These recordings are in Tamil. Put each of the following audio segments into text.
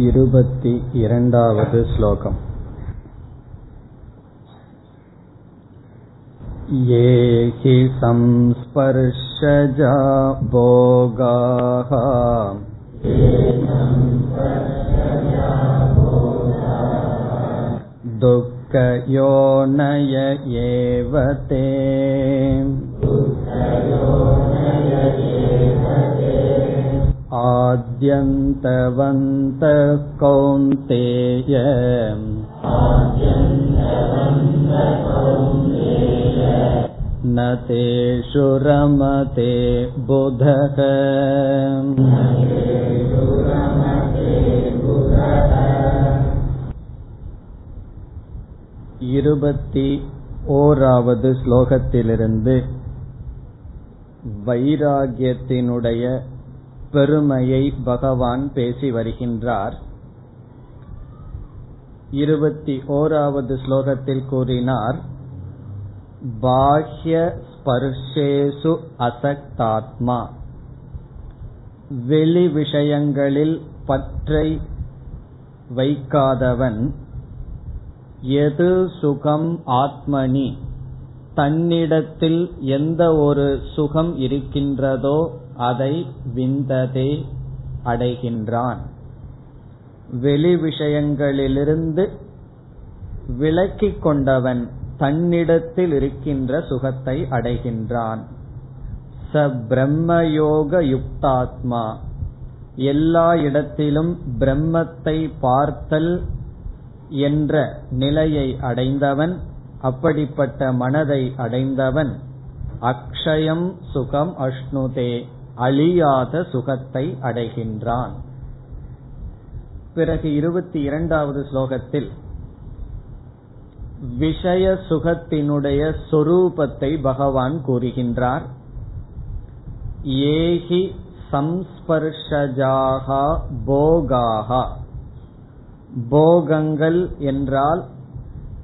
இருபति இரண்டாவது श्लोकम् ये हि संस्पर्शजा भोगाः दुःखयोनय एव ते आद्यन्तवन्तः कौन्तेय न तेषु रमते बुधः இருபத்தி ஓராவது ஸ்லோகத்திலிருந்து வைராகியத்தினுடைய பெருமையை பகவான் பேசி வருகின்றார். இருபத்தி ஓராவது ஸ்லோகத்தில் கூறினார் பாஹ்ய ஸ்பர்ஷேசு அசக்தாத்மா. வெளி விஷயங்களில் பற்றை வைக்காதவன் எது சுகம் ஆத்மனி? தன்னிடத்தில் எந்த ஒரு சுகம் இருக்கின்றதோ அதை விந்ததே அடைகின்றான். வெளி விஷயங்களிலிருந்து விலக்கிக் கொண்டவன் தன்னிடத்தில் இருக்கின்ற சுகத்தை அடைகின்றான். ச பிரம்மயோக யுக்தாத்மா. எல்லா இடத்திலும் பிரம்மத்தை பார்த்தல் என்ற நிலையை அடைந்தவன் அப்படிப்பட்ட மனதை அடைந்தவன் அக்ஷயம் சுகம் அஷ்ணுதே. அழியாத சுகத்தை அடைகின்றான். பிறகு இருபத்தி இரண்டாவது ஸ்லோகத்தில் விஷய சுகத்தினுடைய சொரூபத்தை பகவான் கூறுகின்றார். ஏகி சம்ஸ்பர்ஷஜாகா போகாகா போகங்கள் என்றால்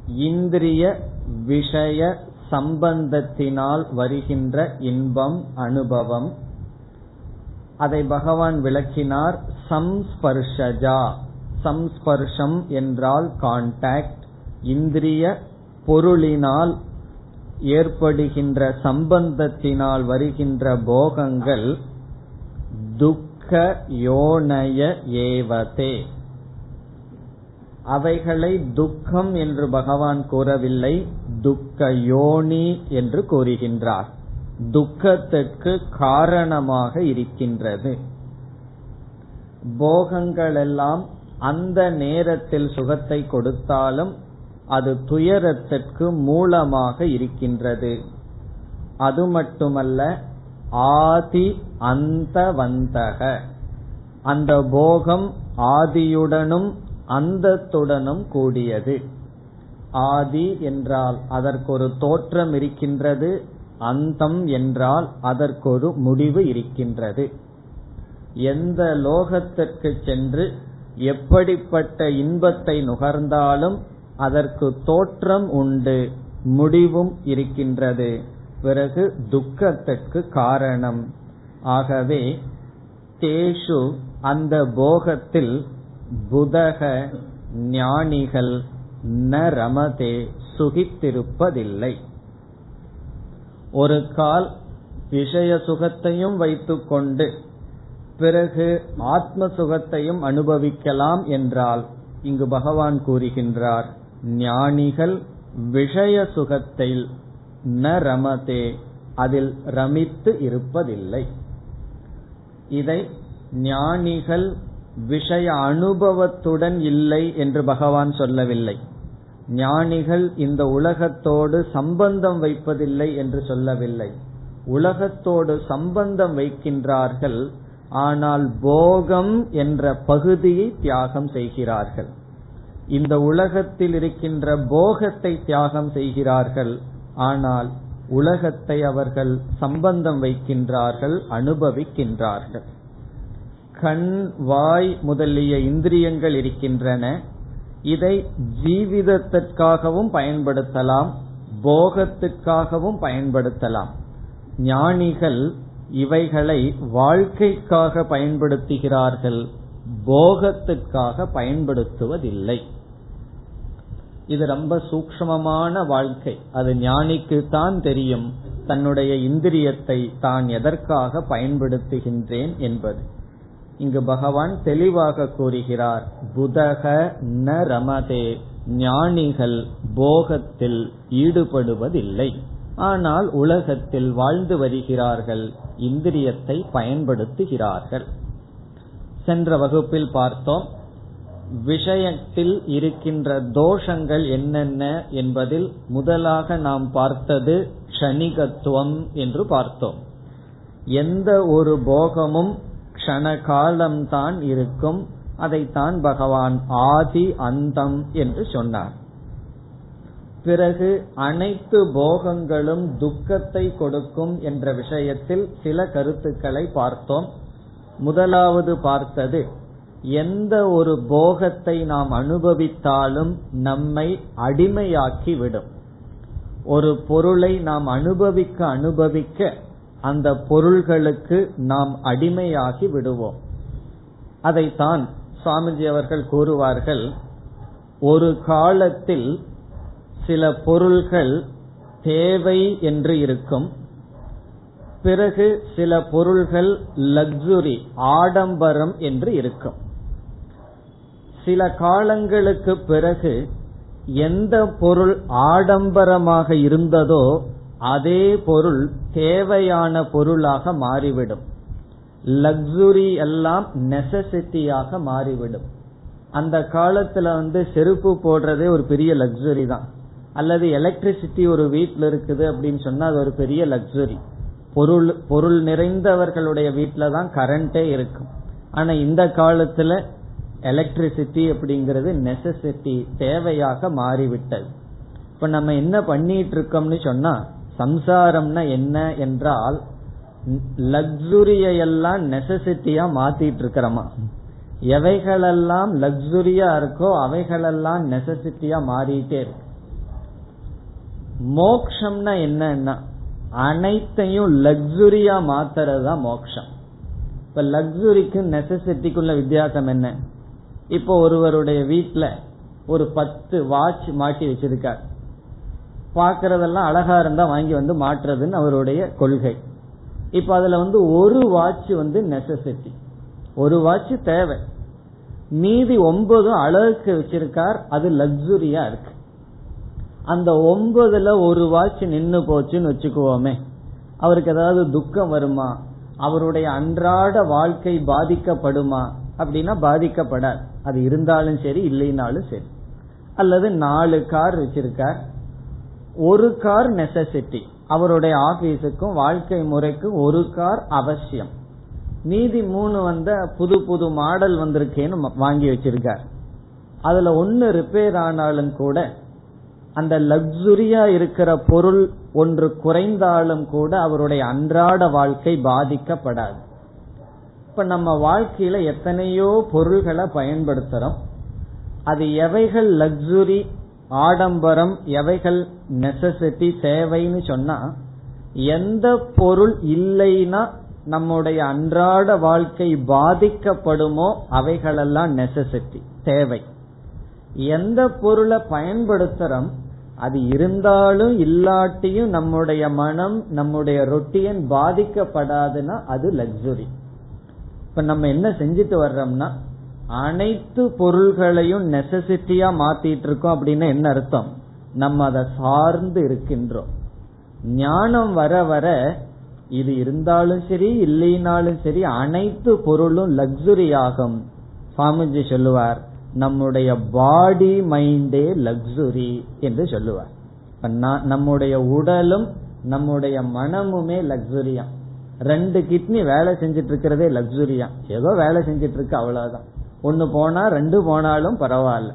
இந்திரிய விஷய சம்பந்தத்தினால் வருகின்ற இன்பம் அனுபவம். அதை பகவான் விளக்கினார் சம்ஸ்பர்ஷஜா. சம்ஸ்பர்ஷம் என்றால் கான்டாக்ட் இந்திரிய பொருளினால் ஏற்படுகின்ற சம்பந்தத்தினால் வருகின்ற போகங்கள் துக்க யோனய ஏவதே. அவைகளை துக்கம் என்று பகவான் கூறவில்லை துக்க யோனி என்று கூறுகின்றார். துக்கத்திற்கு காரணமாக இருக்கின்றது. போகங்களெல்லாம் அந்த நேரத்தில் சுகத்தை கொடுத்தாலும் அது துயரத்திற்கு மூலமாக இருக்கின்றது. அது மட்டுமல்ல ஆதி அந்த வந்தக அந்த போகம் ஆதியுடனும் அந்தத்துடனும் கூடியது. ஆதி என்றால் அதற்கு ஒரு தோற்றம் இருக்கின்றது அந்தம் என்றால் அதற்கொரு முடிவு இருக்கின்றது. எந்த லோகத்திற்கு சென்று எப்படிப்பட்ட இன்பத்தை நுகர்ந்தாலும் அதற்கு தோற்றம் உண்டு முடிவும் இருக்கின்றது. பிறகு துக்கத்திற்கு காரணம். ஆகவே தேஷு அந்த போகத்தில் புதக ஞானிகள் ந ரமதே சுகித்திருப்பதில்லை. ஒரு கால் விஷய சுகத்தையும் வைத்துக்கொண்டு பிறகு ஆத்ம சுகத்தையும் அனுபவிக்கலாம் என்றால் இங்கு பகவான் கூறுகின்றார் ஞானிகள் விஷய சுகத்தில் ந ரமதே அதில் ரமித்து இருப்பதில்லை. இதை ஞானிகள் விஷய அனுபவத்துடன் இல்லை என்று பகவான் சொல்லவில்லை. ஞானிகள் இந்த உலகத்தோடு சம்பந்தம் வைப்பதில்லை என்று சொல்லவில்லை. உலகத்தோடு சம்பந்தம் வைக்கின்றார்கள் ஆனால் போகம் என்ற பகுதியை தியாகம் செய்கிறார்கள். இந்த உலகத்தில் இருக்கின்ற போகத்தை தியாகம் செய்கிறார்கள் ஆனால் உலகத்தை அவர்கள் சம்பந்தம் வைக்கின்றார்கள் அனுபவிக்கின்றார்கள். கண் வாய் முதலிய இந்திரியங்கள் இருக்கின்றன இதை ஜீவிதத்திற்காகவும் பயன்படுத்தலாம் போகத்திற்காகவும் பயன்படுத்தலாம். ஞானிகள் இவைகளை வாழ்க்கைக்காக பயன்படுத்துகிறார்கள் போகத்திற்காக பயன்படுத்துவதில்லை. இது ரொம்ப சூக்மமான வாழ்க்கை. அது ஞானிக்கு தான் தெரியும் தன்னுடைய இந்திரியத்தை தான் எதற்காக பயன்படுத்துகின்றேன் என்பது. இங்கு பகவான் தெளிவாக கூறுகிறார் புதக ந ரமதே ஞானிகள் போகத்தில் ஈடுபடுவதில்லை. ஆனால் உலகத்தில் வாழ்ந்து வருகிறார்கள் இந்திரியத்தை பயன்படுத்துகிறார்கள். சென்ற வகுப்பில் பார்த்தோம் விஷயத்தில் இருக்கின்ற தோஷங்கள் என்னென்ன என்பதில் முதலாக நாம் பார்த்தது க்ஷணிகத்துவம் என்று பார்த்தோம். எந்த ஒரு போகமும் க்ஷணகாலம்தான் இருக்கும். அதைத்தான் பகவான் ஆதி அந்தம் என்று சொன்னார். பிறகு அனைத்து போகங்களும் துக்கத்தை கொடுக்கும் என்ற விஷயத்தில் சில கருத்துக்களை பார்த்தோம். முதலாவது பார்த்தது எந்த ஒரு போகத்தை நாம் அனுபவித்தாலும் நம்மை அடிமையாக்கி விடும் ஒரு பொருளை நாம் அனுபவிக்க அனுபவிக்க அந்த பொருள்களுக்கு நாம் அடிமையாகி விடுவோம். அதைத்தான் சுவாமிஜி அவர்கள் கூறுவார்கள் ஒரு காலத்தில் சில பொருள்கள் தேவை என்று இருக்கும். பிறகு சில பொருள்கள் லக்ஸுரி ஆடம்பரம் என்று இருக்கும். சில காலங்களுக்கு பிறகு எந்த பொருள் ஆடம்பரமாக இருந்ததோ அதே பொருள் தேவையான பொருளாக மாறிவிடும். லக்ஸுரி எல்லாம் நெசசிட்டியாக மாறிவிடும். அந்த காலத்துல வந்து செருப்பு போடுறதே ஒரு பெரிய லக்ஸுரி தான். அல்லது எலக்ட்ரிசிட்டி ஒரு வீட்டில் இருக்குது அப்படின்னு சொன்னா அது ஒரு பெரிய லக்ஸுரி பொருள் பொருள் நிறைந்தவர்களுடைய வீட்டில தான் கரண்டே இருக்கும். ஆனா இந்த காலத்துல எலக்ட்ரிசிட்டி அப்படிங்கிறது நெசசிட்டி தேவையாக மாறிவிட்டது. இப்ப நம்ம என்ன பண்ணிட்டு இருக்கோம்னு சொன்னா சம்சாரம்னா என்ன என்றால் லக்ஸுரியெல்லாம் நெசசிட்டியா மாத்திட்டு இருக்கிறோமா எவைகளெல்லாம் லக்ஸுரியா இருக்கோ அவைகளெல்லாம் நெசசிட்டியா மாறிட்டே இருக்கு. மோக்ஷம்னா என்னன்னா அனைத்தையும் லக்ஸுரியா மாத்துறது தான் மோக்ஷம். இப்ப லக்ஸுரிக்கும் நெசசிட்டிக்குள்ள வித்தியாசம் என்ன? இப்போ ஒருவருடைய வீட்டுல ஒரு பத்து வாட்ச் மாட்டி வச்சிருக்கார். பார்க்கறதெல்லாம் அழகா இருந்தா வாங்கி வந்து மாற்றுறதுன்னு அவருடைய கொள்கை. இப்ப அதுல வந்து ஒரு வாட்ச் வந்து நெசசிட்டி ஒரு வாட்ச் தேவை. மீதி ஒன்பதும் அழகுக்கு வச்சிருக்கார் அது லக்ஸுரியா இருக்கு. அந்த ஒன்பதுல ஒரு வாட்ச் நின்னு போச்சுன்னு வச்சுக்குவோமே. அவருக்கு ஏதாவது துக்கம் வருமா? அவருடைய அன்றாட வாழ்க்கை பாதிக்கப்படுமா? அப்படின்னா பாதிக்கப்படாது. அது இருந்தாலும் சரி இல்லைனாலும் சரி. அல்லது நாலு கார் வச்சிருக்கார். ஒரு கார் நெசசிட்டி அவருடைய ஆபீஸுக்கும் வாழ்க்கை முறைக்கும் ஒரு கார் அவசியம். மீதி மூணு வந்த புது புது மாடல் வந்திருக்கேன்னு வாங்கி வச்சிருக்கார். அதுல ஒன்னு ரிப்பேர் ஆனாலும் கூட அந்த லக்ஸுரியா இருக்கிற பொருள் ஒன்று குறைந்தாலும் கூட அவருடைய அன்றாட வாழ்க்கை பாதிக்கப்படாது. இப்ப நம்ம வாழ்க்கையில எத்தனையோ பொருள்களை பயன்படுத்துறோம். அது எவைகள் லக்ஸுரி ஆடம்பரம் எவைகள் நெசசிட்டி தேவைன்னு சொன்னா எந்த பொருள் இல்லைன்னா நம்முடைய அன்றாட வாழ்க்கை பாதிக்கப்படுமோ அவைகளெல்லாம் நெசசிட்டி தேவை. எந்த பொருளை பயன்படுத்துறோம் அது இருந்தாலும் இல்லாட்டியும் நம்முடைய மனம் நம்முடைய ரொட்டியன் பாதிக்கப்படாதுன்னா அது லக்ஸுரி இப்ப நம்ம என்ன செஞ்சுட்டு வர்றோம்னா அனைத்து பொருள்களையும் நெசசிட்டியா மாத்திட்டு இருக்கோம் அப்படின்னு என்ன அர்த்தம்? நம்ம அதை சார்ந்து இருக்கின்றோம். ஞானம் வர வர இது இருந்தாலும் சரி இல்லைனாலும் சரி அனைத்து பொருளும் லக்ஸுரி ஆகும். சுவாமிஜி சொல்லுவார் நம்முடைய பாடி மைண்டே லக்ஸுரி என்று சொல்லுவார். நம்முடைய உடலும் நம்முடைய மனமுமே லக்ஸுரியா ரெண்டு கிட்னி வேலை செஞ்சிட்டு இருக்கிறதே லக்ஸுரியா ஏதோ வேலை செஞ்சிட்டு இருக்கு அவ்வளவுதான். ஒன்னு போனா ரெண்டு போனாலும் பரவாயில்ல.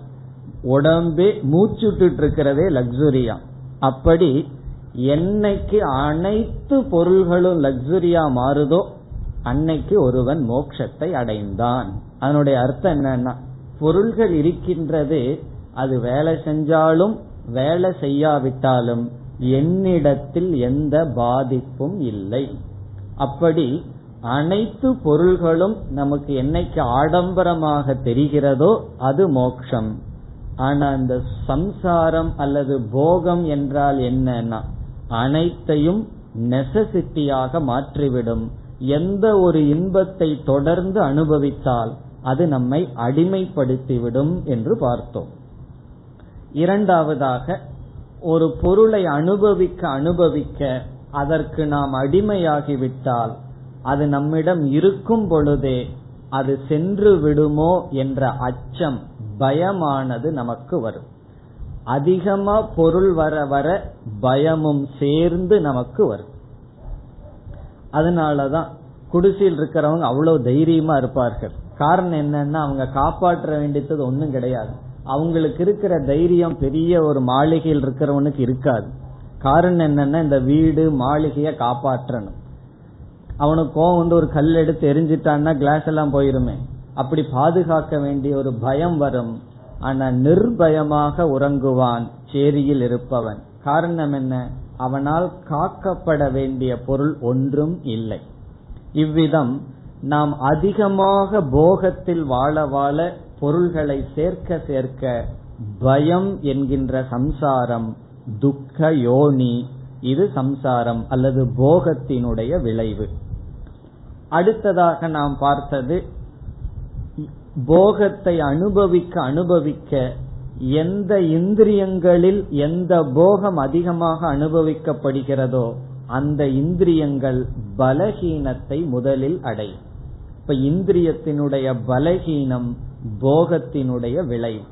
உடம்பே மூச்சுட்டு இருக்கிறதே லக்ஸுரியா அப்படி என்னைக்கு அனைத்து பொருள்களும் லக்ஸுரியா மாறுதோ அன்னைக்கு ஒருவன் மோட்சத்தை அடைந்தான். அதனுடைய அர்த்தம் என்னன்னா பொருள்கள் இருக்கின்றது அது வேலை செஞ்சாலும் வேலை செய்யாவிட்டாலும் என்னிடத்தில் எந்த பாதிப்பும் இல்லை. அப்படி அனைத்து பொருள்களும் நமக்கு என்னைக்கு ஆடம்பரமாக தெரிகிறதோ அது மோக்ஷம். ஆனா அந்த சம்சாரம் அல்லது போகம் என்றால் என்னன்னா அனைத்தையும் நெசசிட்டியாக மாற்றிவிடும். எந்த ஒரு இன்பத்தை தொடர்ந்து அனுபவித்தால் அது நம்மை அடிமைப்படுத்திவிடும் என்று பார்த்தோம். இரண்டாவதாக ஒரு பொருளை அனுபவிக்க அனுபவிக்க அதற்கு நாம் அடிமையாகிவிட்டால் அது நம்மிடம் இருக்கும் பொழுதே அது சென்று விடுமோ என்ற அச்சம் பயமானது நமக்கு வரும். அதிகமா பொருள் வர வர பயமும் சேர்ந்து நமக்கு வரும். அதனாலதான் குடிசையில் இருக்கிறவங்க அவ்வளவு தைரியமா இருப்பார்கள். காரணம் என்னன்னா அவங்க காப்பாற்ற வேண்டியது ஒன்றும் கிடையாது. அவங்களுக்கு இருக்கிற தைரியம் பெரிய ஒரு மாளிகையில் இருக்கிறவனுக்கு இருக்காது. காரணம் என்னன்னா இந்த வீடு மாளிகைய காப்பாற்றணும். அவனுக்கு கோவம் வந்து ஒரு கல் எடுத்து எரிஞ்சிட்டான்னா கிளாஸ் எல்லாம் போயிருமே. அப்படி பாதுகாக்க வேண்டிய ஒரு பயம் வரும். ஆனா நிர்பயமாக உறங்குவான் சேரியில் இருப்பவன். காரணம் என்ன? அவனால் காக்கப்பட வேண்டிய பொருள் ஒன்றும் இல்லை. இவ்விதம் நாம் அதிகமாக போகத்தில் வாழ வாழ பொருள்களை சேர்க்க சேர்க்க பயம் என்கின்ற சம்சாரம் துக்க யோனி இது சம்சாரம் அல்லது போகத்தினுடைய விளைவு. அடுத்ததாக நாம் பார்த்தது போகத்தை அனுபவிக்க அனுபவிக்க எந்த இந்திரியங்களில் எந்த போகம் அதிகமாக அனுபவிக்கப்படுகிறதோ அந்த இந்திரியங்கள் பலகீனத்தை முதலில் அடையும். இப்ப இந்திரியத்தினுடைய பலகீனம் போகத்தினுடைய விளைவு.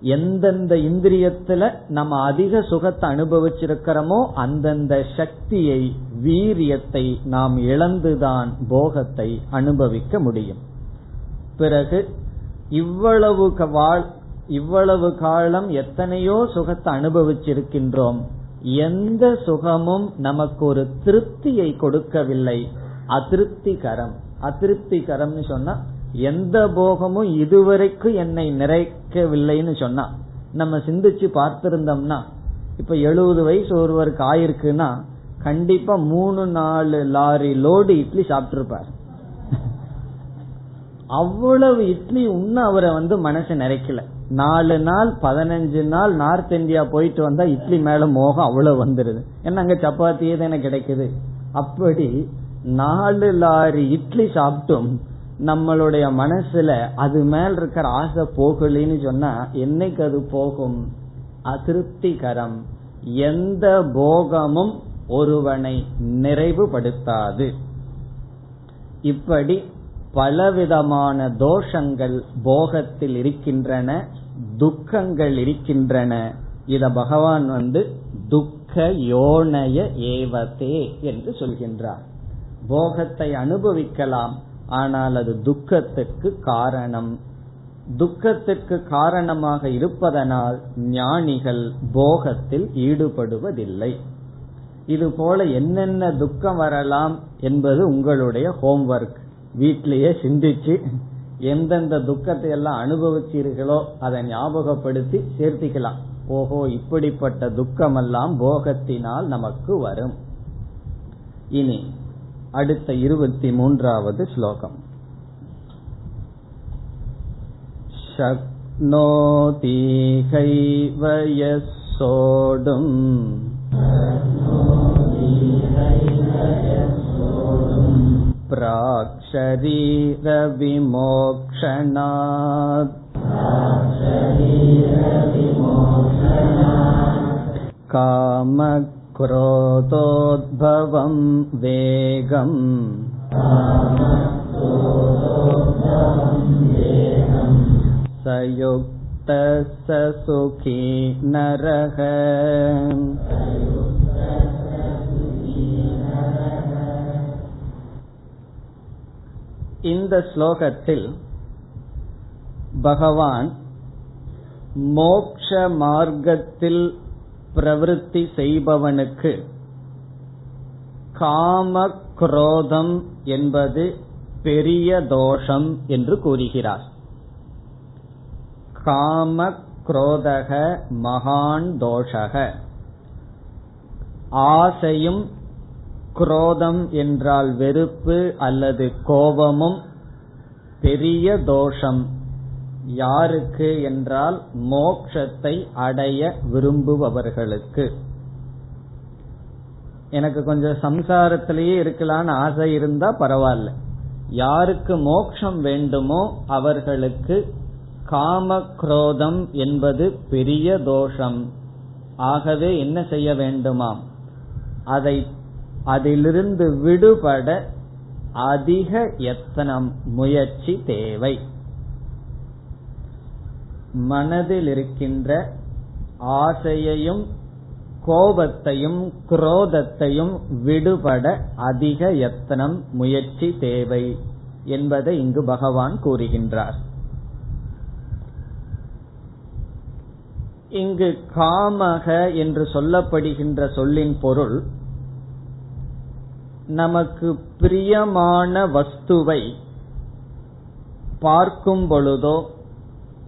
எந்தெந்த இந்திரியத்துல நம்ம அதிக சுகத்தை அனுபவிச்சிருக்கிறோமோ அந்தந்த சக்தியை வீரியத்தை நாம் இழந்துதான் போகத்தை அனுபவிக்க முடியும். பிறகு இவ்வளவு இவ்வளவு காலம் எத்தனையோ சுகத்தை அனுபவிச்சிருக்கின்றோம். எந்த சுகமும் நமக்கு ஒரு திருப்தியை கொடுக்கவில்லை. அதிருப்திகரம். அதிருப்திகரம்னு சொன்னா எந்த போகமும் இதுவரைக்கும் என்னை நிறைக்கவில்லைன்னு சொன்னா நம்ம சிந்திச்சு பார்த்திருந்தோம்னா இப்ப எழுபது வயசு ஒருவருக்கு ஆயிருக்குன்னா கண்டிப்பா மூணு நாலு லாரி லோடு இட்லி சாப்பிட்டிருப்பார். அவ்வளவு இட்லி உன்ன அவரை வந்து மனசு நிறைக்கல. நாலு நாள் பதினஞ்சு நாள் நார்த் இந்தியா போயிட்டு வந்தா இட்லி மேல மோகம் அவ்வளவு வந்துருது. ஏன்னா அங்க சப்பாத்தியே தானே கிடைக்குது? அப்படி நாலு லாரி இட்லி சாப்பிட்டும் நம்மளுடைய மனசுல அது மேல் இருக்கிற ஆசை போகலின்னு சொன்னா என்னைக்கு அது போகும்? அதிருப்திகரம். எந்த போகமும் ஒருவனை நிறைவுபடுத்தாது. இப்படி பலவிதமான தோஷங்கள் போகத்தில் இருக்கின்றன துக்கங்கள் இருக்கின்றன. இத பகவான் வந்து துக்க யோனய ஏவதே என்று சொல்கின்றார். போகத்தை அனுபவிக்கலாம். ஆனால் அது துக்கத்திற்கு காரணம். துக்கத்திற்கு காரணமாக இருப்பதனால் ஞானிகள் போகத்தில் ஈடுபடுவதில்லை. இது போல என்னென்ன துக்கம் வரலாம் என்பது உங்களுடைய ஹோம்ஒர்க் வீட்டிலேயே சிந்திச்சு எந்தெந்த துக்கத்தை எல்லாம் அனுபவிச்சீர்களோ அதை ஞாபகப்படுத்தி சேர்த்திக்கலாம். ஓஹோ இப்படிப்பட்ட துக்கமெல்லாம் போகத்தினால் நமக்கு வரும். இனி அடுத்த இருபத்தி மூன்றாவது ஸ்லோகம் शक्नोतीहैव यः सोढुम् प्राक्शरीरविमोक्षणात् कामक्रोधोद्भवं वेगम् स युक्तः स सुखी नरः இந்த ஸ்லோகத்தில் பகவான் மோக்ஷ மார்க்கத்தில் பிரவிற்த்தி செய்பவனுக்கு காம குரோதம் என்பது பெரிய தோஷம் என்று கூறுகிறார். காம குரோதக மகான் தோஷக. ஆசையும் குரோதம் என்றால் வெறுப்பு அல்லது கோபமும் பெரிய தோஷம் யாருக்கு என்றால் மோக்ஷத்தை அடைய விரும்புபவர்களுக்கு. எனக்கு கொஞ்சம் சம்சாரத்திலேயே இருக்கலான்னு ஆசை இருந்தா பரவாயில்ல. யாருக்கு மோக்ஷம் வேண்டுமோ அவர்களுக்கு காம குரோதம் என்பது பெரிய தோஷம். ஆகவே என்ன செய்ய வேண்டுமாம்? அதை அதிலிருந்து விடுபட அதிக எத்தனம் முயற்சி தேவை. மனதில் இருக்கின்ற ஆசையையும் கோபத்தையும் குரோதத்தையும் விடுபட அதிக எத்தனம் முயற்சி தேவை என்பதை இங்கு பகவான் கூறுகின்றார். இங்கு காமக என்று சொல்லப்படுகின்ற சொல்லின் பொருள் நமக்கு பிரியமான வஸ்துவை பார்க்கும் பொழுதோ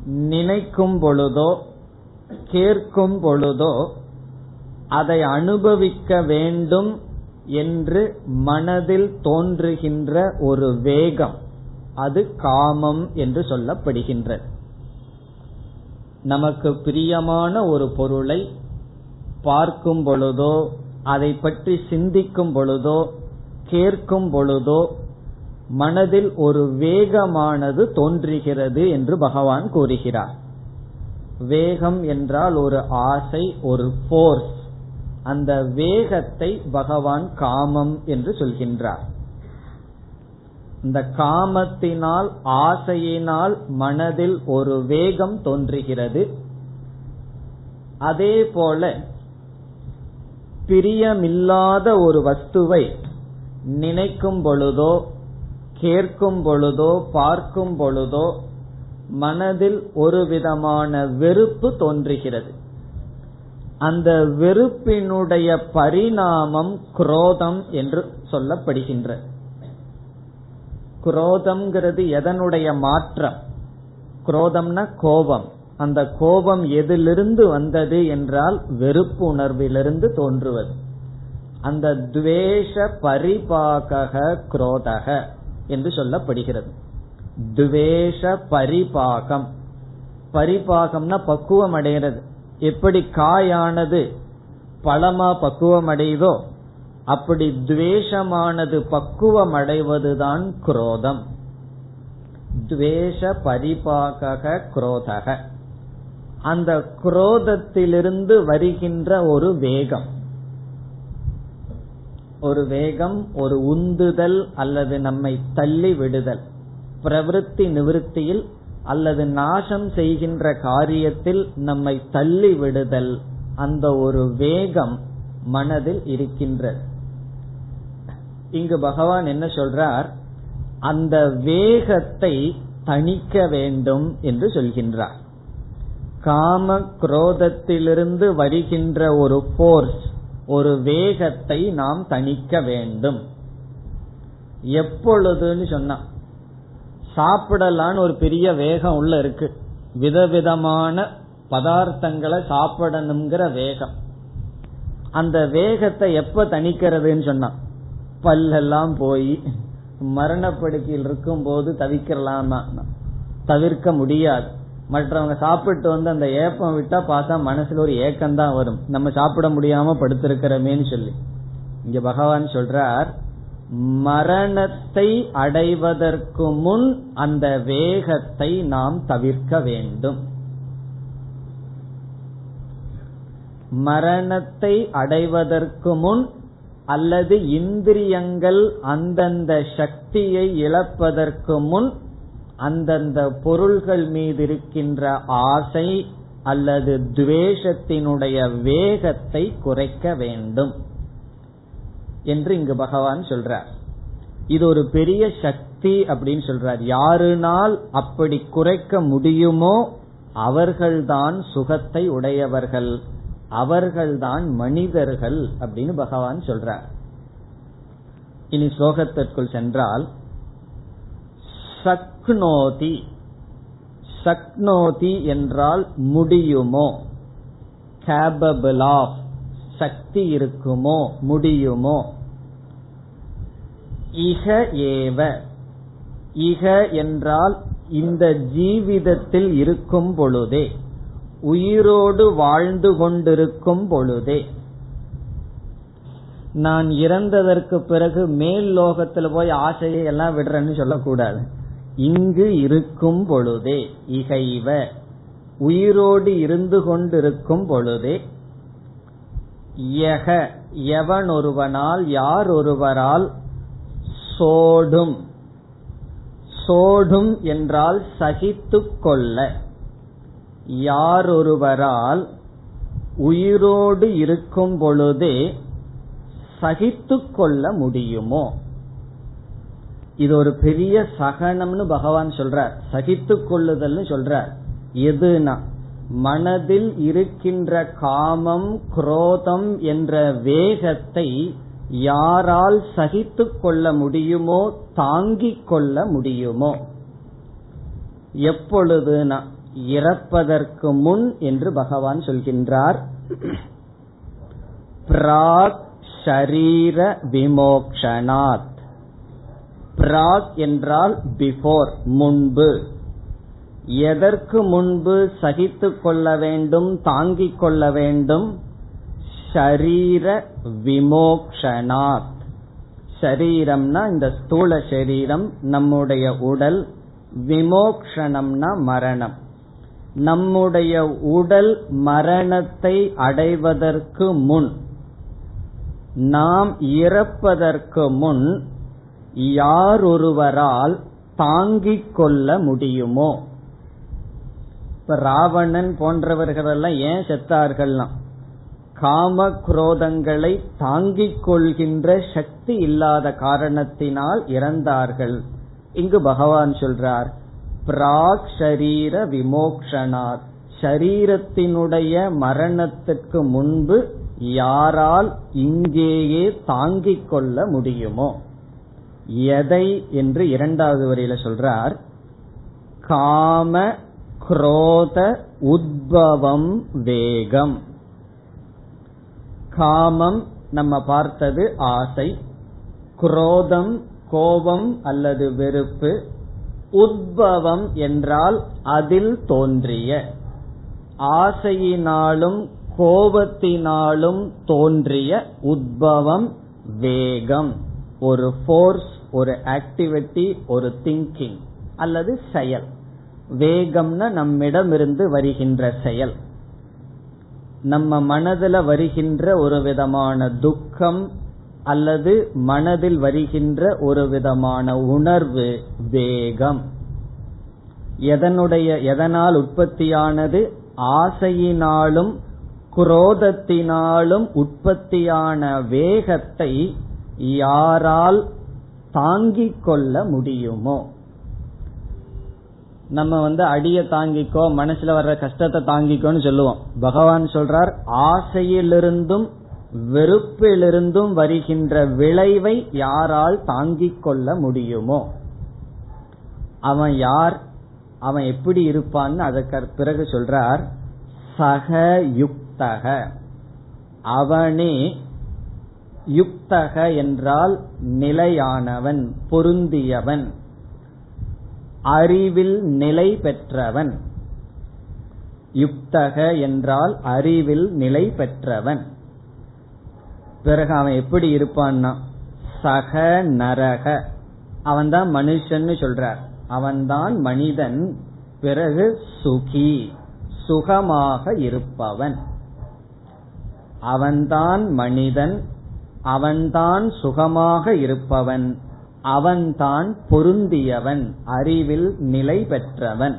நினைக்கும் பொழுதோ கேட்கும் பொழுதோ அதை அனுபவிக்க வேண்டும் என்று மனதில் தோன்றுகின்ற ஒரு வேகம். அது காமம் என்று சொல்லப்படுகின்றது. நமக்கு பிரியமான ஒரு பொருளை பார்க்கும் பொழுதோ அதை பற்றி சிந்திக்கும் பொழுதோ கேட்கும் பொழுதோ மனதில் ஒரு வேகமானது தோன்றுகிறது என்று பகவான் கூறுகிறார். வேகம் என்றால் ஒரு ஆசை ஒரு போர்ஸ் அந்த வேகத்தை பகவான் காமம் என்று சொல்கின்றார். இந்த காமத்தினால் ஆசையினால் மனதில் ஒரு வேகம் தோன்றுகிறது. அதே போல பிரியமில்லாத ஒரு வஸ்துவை நினைக்கும் பொழுதோ கேட்கும் பொழுதோ பார்க்கும் பொழுதோ மனதில் ஒரு விதமான வெறுப்பு தோன்றுகிறது. அந்த வெறுப்பினுடைய பரிணாமம் குரோதம் என்று சொல்லப்படுகின்ற. குரோதம்ங்கிறது எதனுடைய மாற்றம்? குரோதம்னா கோபம். அந்த கோபம் எதிலிருந்து வந்தது என்றால் வெறுப்பு உணர்விலிருந்து தோன்றுவது. அந்த துவேஷ பரிபாக குரோதக. என்று சொல்லப்படுகிறது. துவேஷ பரிபாகம். பரிபாகம்னா பக்குவம் அடைகிறது. எப்படி காயானது பழமா பக்குவம் அடையுதோ அப்படி துவேஷமானது பக்குவம் அடைவதுதான் குரோதம். துவேஷ பரிபாக குரோதக. அந்த குரோதத்திலிருந்து வருகின்ற ஒரு வேகம். ஒரு வேகம் ஒரு உந்துதல் அல்லது நம்மை தள்ளி விடுதல். பிரவருத்தி நிவிருத்தியில் அல்லது நாசம் செய்கின்ற காரியத்தில் நம்மை தள்ளி விடுதல் அந்த ஒரு வேகம் மனதில் இருக்கின்றது. இங்கு பகவான் என்ன சொல்றார்? அந்த வேகத்தை தணிக்க வேண்டும் என்று சொல்கின்றார். காம குரோதத்திலிருந்து வருகின்ற ஒரு போர்ஸ் ஒரு வேகத்தை நாம் தணிக்க வேண்டும். எப்பொழுதுன்னு சொன்னா சாப்பிடலான்னு ஒரு பெரிய வேகம் உள்ள இருக்கு. விதவிதமான பதார்த்தங்களை சாப்பிடணுங்கிற வேகம். அந்த வேகத்தை எப்ப தணிக்கிறதுன்னு சொன்னா பல்லெல்லாம் போய் மரணப்படுக்கையில் இருக்கும் போது தவிக்கலாமா தவிர்க்க முடியாது. மற்றவங்க சாப்பிட்டு வந்து அந்த ஏப்பம் விட்டா பார்த்தா மனசுல ஒரு ஏக்கம் தான் வரும். நம்ம சாப்பிட முடியாம படுத்திருக்கிறோமேன்னு சொல்லி. இங்க பகவான் சொல்றார் மரணத்தை அடைவதற்கு முன் அந்த வேகத்தை நாம் தவிர்க்க வேண்டும். மரணத்தை அடைவதற்கு முன் அல்லது இந்திரியங்கள் அந்தந்த சக்தியை இழப்பதற்கு முன் அந்தந்த பொருள்கள் மீது இருக்கின்ற ஆசை அல்லது துவேஷத்தினுடைய வேகத்தை குறைக்க வேண்டும் என்று இங்கு பகவான் சொல்றார். இது ஒரு பெரிய சக்தி அப்படின்னு சொல்றார். யாருனால் அப்படி குறைக்க முடியுமோ அவர்கள்தான் சுகத்தை உடையவர்கள் அவர்கள்தான் மனிதர்கள் அப்படின்னு பகவான் சொல்றார். இனி ஸ்லோகத்திற்குள் சென்றால் சக்னோதி. சக்னோதி என்றால் முடியுமோ? கேபபிள் ஆஃப் சக்தி இருக்குமோ? முடியுமோ? இக ஏவ. இக என்றால் இந்த ஜீவிதத்தில் இருக்கும் பொழுதே உயிரோடு வாழ்ந்து கொண்டிருக்கும் பொழுதே. நான் இறந்ததற்கு பிறகு மேல் லோகத்துல போய் ஆசையை எல்லாம் விடுறேன்னு சொல்லக்கூடாது. இங்கு இருக்கும் பொழுதே இகைவ. உயிரோடு இருந்து கொண்டிருக்கும் பொழுதே யக எவன் ஒருவனால் யார் ஒருவரால் சோடும். சோடும் என்றால் சகித்து கொள்ள. யாரொருவரால் உயிரோடு இருக்கும் பொழுதே சகித்து கொள்ள முடியுமோ? இது ஒரு பெரிய சகனம்னு பகவான் சொல்றார். சகித்து கொள்ளுதல்னு சொல்றார். எதுனா? மனதில் இருக்கின்ற காமம் குரோதம் என்ற வேகத்தை யாரால் சகித்து கொள்ள முடியுமோ தாங்கிக் கொள்ள முடியுமோ? எப்பொழுதுனா? இறப்பதற்கு முன் என்று பகவான் சொல்கின்றார். பிராக் ஷரீர விமோக்ஷனாத். பிராக் என்றால் பிஃபோர் முன்பு. எதற்கு முன்பு சகித்து கொள்ள வேண்டும் தாங்கிக் கொள்ள வேண்டும்? ஷரீர விமோக்ஷனாத். ஷரீரம்னா இந்த ஸ்தூல சரீரம் நம்முடைய உடல். விமோக்ஷனம்னா மரணம். நம்முடைய உடல் மரணத்தை அடைவதற்கு முன் நாம் இறப்பதற்கு முன் யாரொருவரால் தாங்கிக் கொள்ள முடியுமோ? இப்ப ராவணன் போன்றவர்களெல்லாம் ஏன் செத்தார்கள்லாம் காம குரோதங்களை தாங்கிக் கொள்கின்ற சக்தி இல்லாத காரணத்தினால் இறந்தார்கள். இங்கு பகவான் சொல்றார் பிராக் ஷரீர விமோக்ஷனார். ஷரீரத்தினுடைய மரணத்துக்கு முன்பு யாரால் இங்கேயே தாங்கிக் கொள்ள முடியுமோ? எதை என்று இரண்டாவது வரையில சொல்றார். காம குரோத உத்பவம் வேகம். காமம் நம்ம பார்த்தது ஆசை குரோதம் கோபம் அல்லது வெறுப்பு உத்பவம் என்றால் அதில் தோன்றிய. ஆசையினாலும் கோபத்தினாலும் தோன்றிய உத்பவம் வேகம். ஒரு ஃபோர்ஸ் ஒரு ஆக்டிவிட்டி ஒரு திங்கிங் அல்லது செயல். வேகம்னா நம்மிடமிருந்து வருகின்ற செயல். நம்ம மனதில் வருகின்ற ஒரு விதமான துக்கம் அல்லது மனதில் வருகின்ற ஒரு விதமான உணர்வு வேகம். எதனுடைய எதனால் உற்பத்தியானது? ஆசையினாலும் குரோதத்தினாலும் உற்பத்தியான வேகத்தை யாரால் தாங்கிக் கொள்ள முடியுமோ? நம்ம வந்து அடிய தாங்கிக்கோ மனசுல வர்ற கஷ்டத்தை தாங்கிக்கோன்னு சொல்லுவோம். பகவான் சொல்றார் ஆசையிலிருந்தும் வெறுப்பிலிருந்தும் வருகின்ற விளைவை யாரால் தாங்கிக் கொள்ள முடியுமோ? அவன் யார்? அவன் எப்படி இருப்பான்னு அதற்கு பிறகு சொல்றார் சக யுக்தக அவனே யுக்தக என்றால் நிலையானவன் பொருந்தியவன். அறிவில் நிலை பெற்றவன். யுக்தக என்றால் அறிவில் நிலை பெற்றவன். பிறகு அவன் எப்படி இருப்பான்னா சக நரக. அவன்தான் மனுஷன் சொல்றார். அவன்தான் மனிதன் பிறகு சுகி. சுகமாக இருப்பவன். அவன்தான் மனிதன் அவன்தான் சுகமாக இருப்பவன். அவன்தான் பொருந்தியவன். அறிவில் நிலை பெற்றவன்.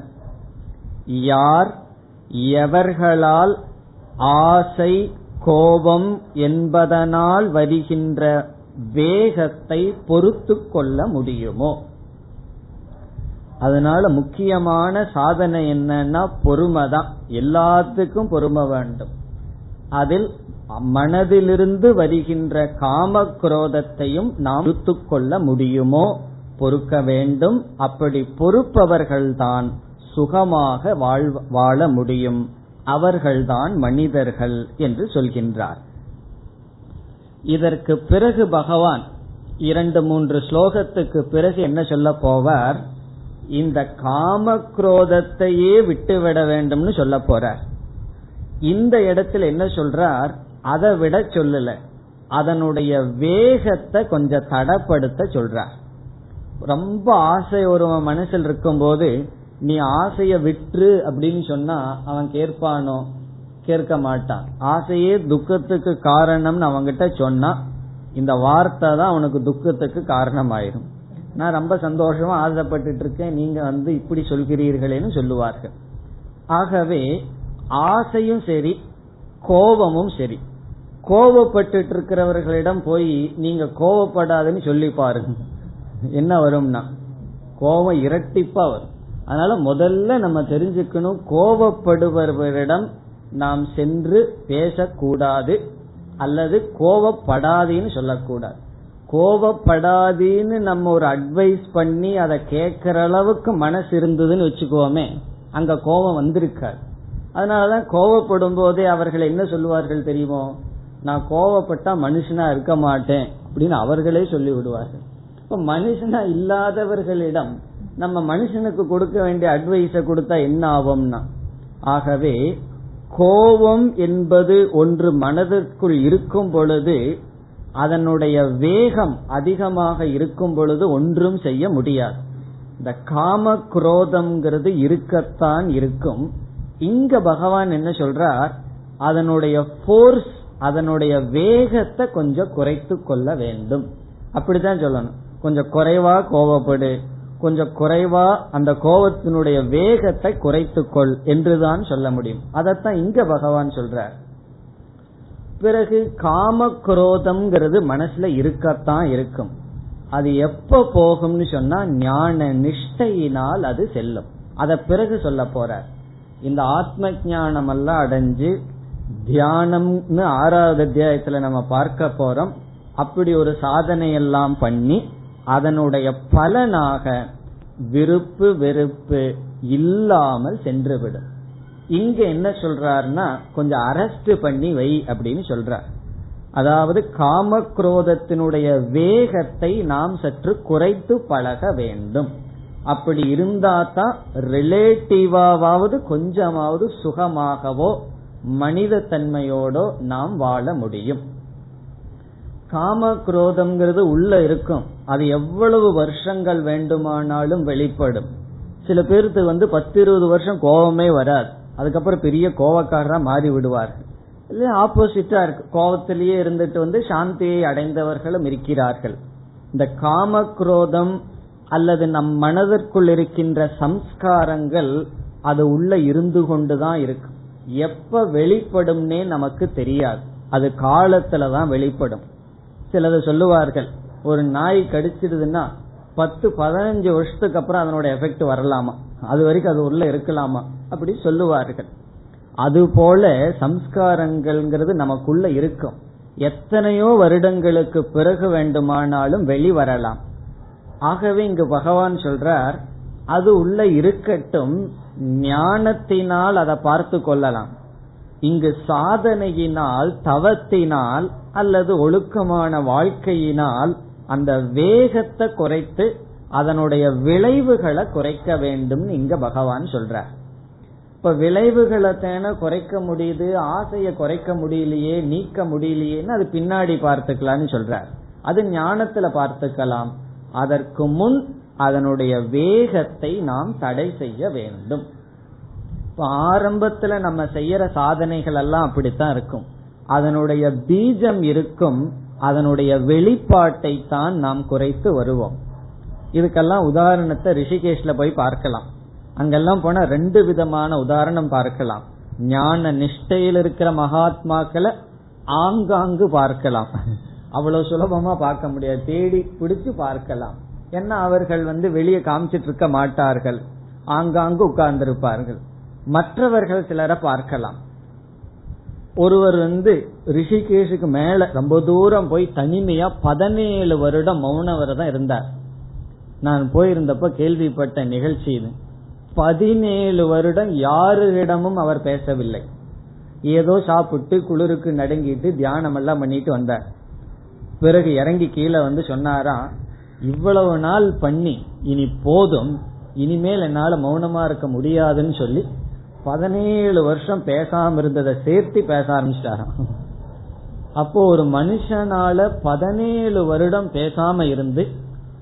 யார் எவர்களால் ஆசை கோபம் என்பதனால் வருகின்ற வேகத்தை பொறுத்து கொள்ள முடியுமோ? அதனால முக்கியமான சாதனை என்னன்னா பொறுமை தான் எல்லாத்துக்கும் பொறுமை வேண்டும். அதில் மனதிலிருந்து வருகின்ற காம குரோதத்தையும் நாம் கொள்ள முடியுமோ? பொறுக்க வேண்டும். அப்படி பொறுப்பவர்கள்தான் சுகமாக வாழ முடியும். அவர்கள்தான் மனிதர்கள் என்று சொல்கின்றார். இதற்கு பிறகு பகவான் இரண்டு மூன்று ஸ்லோகத்துக்கு பிறகு என்ன சொல்ல போவார்? இந்த காம குரோதத்தையே விட்டுவிட வேண்டும்னு சொல்ல போறார். இந்த இடத்தில் என்ன சொல்றார்? அதை விட சொல்லல. அதனுடைய வேகத்தை கொஞ்சம் தடப்படுத்த சொல்றார். ரொம்ப ஆசை ஒருவன் மனசில் இருக்கும் போது நீ ஆசைய விற்று அப்படின்னு சொன்னா அவன் கேட்பானோ? கேட்க மாட்டான். ஆசையே துக்கத்துக்கு காரணம்னு அவங்கிட்ட சொன்னா இந்த வார்த்தை தான் அவனுக்கு துக்கத்துக்கு காரணமாயிரும். நான் ரொம்ப சந்தோஷமா ஆசைப்பட்டு இருக்கேன் நீங்க வந்து இப்படி சொல்கிறீர்களேன்னு சொல்லுவார்கள். ஆகவே ஆசையும் சரி கோபமும் சரி. கோவப்பட்டு இருக்கிறவர்களிடம் போய் நீங்க கோவப்படாதுன்னு சொல்லி பாருங்க. என்ன வரும்னா? கோபம் இரட்டிப்பா வரும். அதனால முதல்ல நம்ம தெரிஞ்சுக்கணும் கோவப்படுபவரிடம் நாம் சென்று பேசக்கூடாது அல்லது கோபப்படாதேன்னு சொல்லக்கூடாது. கோவப்படாதீன்னு நம்ம ஒரு அட்வைஸ் பண்ணி அதை கேட்கற அளவுக்கு மனசு இருந்ததுன்னு வச்சுக்கோமே அங்க கோபம் வந்திருக்காது. அதனாலதான் கோவப்படும் போதே அவர்கள் என்ன சொல்லுவார்கள் தெரியுமோ? நான் கோவப்பட்டா மனுஷனா இருக்க மாட்டேன் அப்படின்னு அவர்களே சொல்லி விடுவார்கள் இப்ப மனுஷனா இல்லாதவர்களிடம் நம்ம மனுஷனுக்கு கொடுக்க வேண்டிய அட்வைஸ கொடுத்தா என்ன ஆகும்னா? ஆகவே கோபம் என்பது ஒன்று மனதிற்குள் இருக்கும் பொழுது அதனுடைய வேகம் அதிகமாக இருக்கும் பொழுது ஒன்றும் செய்ய முடியாது. இந்த காம குரோதம்ங்கிறது இருக்கத்தான் இருக்கும். இங்க பகவான் என்ன சொல்றார்? அதனுடைய போர்ஸ் அதனுடைய வேகத்தை கொஞ்சம் குறைத்து கொள்ள வேண்டும். அப்படித்தான் சொல்லணும். கொஞ்சம் குறைவா கோவப்படு. கொஞ்சம் குறைவா அந்த கோபத்தினுடைய வேகத்தை குறைத்துக்கொள் என்றுதான் சொல்ல முடியும். அதத்தான் இங்க பகவான் சொல்றார். பிறகு காம குரோதம்ங்கிறது மனசுல இருக்கத்தான் இருக்கும். அது எப்ப போகும்னு சொன்னா ஞான நிஷ்டையினால் அது செல்லும். அத பிறகு சொல்ல போற இந்த ஆத்ம ஞானம் எல்லாம் அடைஞ்சு தியானம்னு ஆறாவது அத்தியாயத்துல நம்ம பார்க்க போறோம். அப்படி ஒரு சாதனை எல்லாம் பண்ணி அதனுடைய பலனாக விருப்பு வெறுப்பு இல்லாமல் சென்றுவிடும். இங்க என்ன சொல்றாருன்னா கொஞ்சம் அரெஸ்ட் பண்ணி வை அப்படின்னு சொல்றார். அதாவது காம குரோதத்தினுடைய வேகத்தை நாம் சற்று குறைத்து பழக வேண்டும். அப்படி இருந்தா தான் ரிலேட்டிவாவது கொஞ்சமாவது சுகமாகவோ மனித தன்மையோடோ நாம் வாழ முடியும். காம குரோதம்ங்கிறது உள்ள இருக்கும். அது எவ்வளவு வருஷங்கள் வேண்டுமானாலும் வெளிப்படும். சில பேருக்கு வந்து பத்து இருபது வருஷம் கோபமே வராது. அதுக்கப்புறம் பெரிய கோவக்காரரா மாறி விடுவார்கள் இல்ல ஆப்போசிட்டா இருக்கு. கோபத்திலேயே இருந்துட்டு வந்து சாந்தியை அடைந்தவர்களும் இருக்கிறார்கள். இந்த காம குரோதம் அல்லது நம் மனதிற்குள் இருக்கின்ற சம்ஸ்காரங்கள் அது உள்ள இருந்து கொண்டுதான் இருக்கும் எப்ப வெளிப்படும்னே நமக்கு தெரியாது. அது காலத்துலதான் வெளிப்படும். சிலது சொல்லுவார்கள் ஒரு நாய் கடிச்சிடுதுன்னா பத்து பதினஞ்சு வருஷத்துக்கு அப்புறம் அதனோட எஃபெக்ட் வரலாமா? அது வரைக்கும் அது உள்ள இருக்கலாமா? அப்படி சொல்லுவார்கள். அது போல சம்ஸ்காரங்கள்ங்கிறது நமக்குள்ள இருக்கும். எத்தனையோ வருடங்களுக்கு பிறகு வேண்டுமானாலும் வெளிவரலாம் ஆகவே இங்கு பகவான் சொல்றார் அது உள்ள இருக்கட்டும் ஞானத்தினால் அதை பார்த்து கொள்ளலாம். இங்கு சாதனையினால் தவத்தினால் அல்லது ஒழுக்கமான வாழ்க்கையினால் அந்த வேகத்தை குறைத்து அதனுடைய விளைவுகளை குறைக்க வேண்டும் இங்க பகவான் சொல்றார். இப்ப விளைவுகளை தேன குறைக்க முடியுது ஆசைய குறைக்க முடியலையே நீக்க முடியலையேன்னு அது பின்னாடி பார்த்துக்கலாம்னு சொல்றார். அது ஞானத்துல பார்த்துக்கலாம். அதற்கு முன் அதனுடைய வேகத்தை நாம் தடை செய்ய வேண்டும். இப்ப ஆரம்பத்துல நம்ம செய்யற சாதனைகள் எல்லாம் அப்படித்தான் இருக்கும். அதனுடைய பீஜம் இருக்கும் அதனுடைய வெளிப்பாட்டை தான் நாம் குறைத்து வருவோம். இதுக்கெல்லாம் உதாரணத்தை ரிஷிகேஷ்ல போய் பார்க்கலாம். அங்கெல்லாம் போனா ரெண்டு விதமான உதாரணம் பார்க்கலாம். ஞான நிஷ்டையில் இருக்கிற மகாத்மாக்களை ஆங்காங்கு பார்க்கலாம். அவ்வளவு சுலபமா பார்க்க முடியாது. தேடி பிடிச்சு பார்க்கலாம். ஏன்னா அவர்கள் வந்து வெளியே காமிச்சிட்டு இருக்க மாட்டார்கள்? ஆங்காங்கு உட்கார்ந்திருப்பார்கள். மற்றவர்கள் சிலரை பார்க்கலாம். ஒருவர் வந்து ரிஷிகேஷுக்கு மேல ரொம்ப தூரம் போய் தனிமையா பதினேழு வருடம் மௌன விரதம் இருந்தார். நான் போயிருந்தப்ப கேள்விப்பட்ட நிகழ்ச்சி இது. பதினேழு வருடம் யாரிடமும் அவர் பேசவில்லை. ஏதோ சாப்பிட்டு குளிருக்கு நடுங்கிட்டு தியானம் எல்லாம் பண்ணிட்டு வந்தார். பிறகு இறங்கி கீழே வந்து சொன்னாராம் இவ்வளவு நாள் பண்ணி இனி போதும் இனிமேல் என்னால மௌனமா இருக்க முடியாதுன்னு சொல்லி பதினேழு வருஷம் பேசாம இருந்ததை சேர்த்து பேச ஆரம்பிச்சிட்டாராம். அப்போ ஒரு மனுஷனால பதினேழு வருடம் பேசாம இருந்து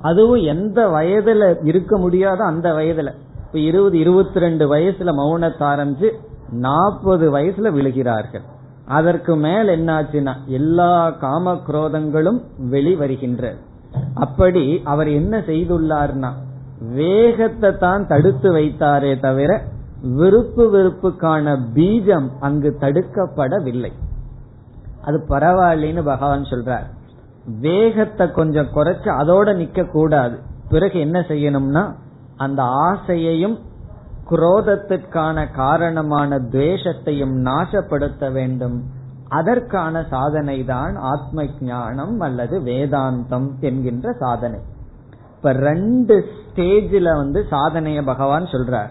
அதுவும் எந்த வயதுல இருக்க முடியாதோ அந்த வயதுல இப்ப இருபது இருபத்தி ரெண்டு வயசுல மௌனத்தை ஆரம்பிச்சு நாற்பது வயசுல விழுகிறார்கள். அதற்கு மேல் என்னாச்சுன்னா எல்லா காம குரோதங்களும் வெளிவருகின்றது அப்படி அவர் என்ன செய்துள்ளார்னா வேகத்தை தான் தடுத்து வைத்தாரே தவிர விருப்பு வெறுப்புக்கான பீஜம் அங்கு தடுக்கப்படவில்லை. அது பரவாயில்லைன்னு பகவான் சொல்றார். வேகத்தை கொஞ்சம் குறைச்சு அதோட நிக்க கூடாது பிறகு என்ன செய்யணும்னா அந்த ஆசையையும் குரோதத்திற்கான காரணமான துவேஷத்தையும் நாசப்படுத்த வேண்டும். அதற்கான சாதனை தான் ஆத்ம ஞானம் அல்லது வேதாந்தம் என்கின்ற சாதனை. இப்ப ரெண்டு ஸ்டேஜில் வந்து சாதனைய பகவான் சொல்றார்.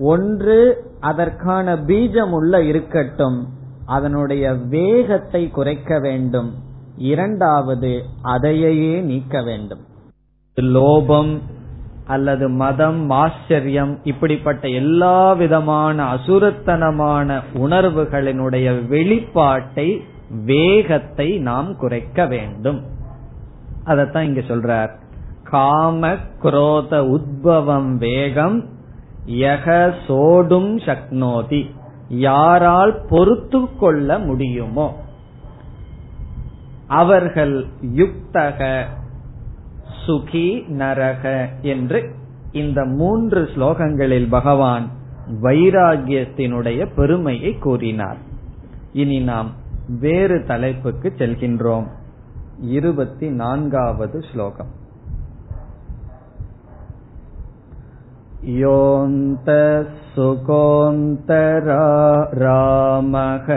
ஒன்று அதற்கான பீஜம் உள்ள இருக்கட்டும் அதனுடைய வேகத்தை குறைக்க வேண்டும். இரண்டாவது அதையே நீக்க வேண்டும். லோபம் அல்லது மதம் ஆச்சரியம் இப்படிப்பட்ட எல்லா விதமான அசுரத்தனமான உணர்வுகளினுடைய வெளிப்பாட்டை வேகத்தை நாம் குறைக்க வேண்டும். அதத்தான் இங்க சொல்றார். காம குரோத உத்பவம் வேகம் யக சோடும் சக்னோதி. யாரால் பொறுத்து கொள்ள முடியுமோ? அவர்கள் யுக்தக சுகி நரக என்று இந்த மூன்று ஸ்லோகங்களில் பகவான் வைராகியத்தினுடைய பெருமையை கூறினார் இனி நாம் வேறு தலைப்புக்கு செல்கின்றோம் இருபத்தி நான்காவது ஸ்லோகம் योऽन्तः सुकोऽन्तरा रामः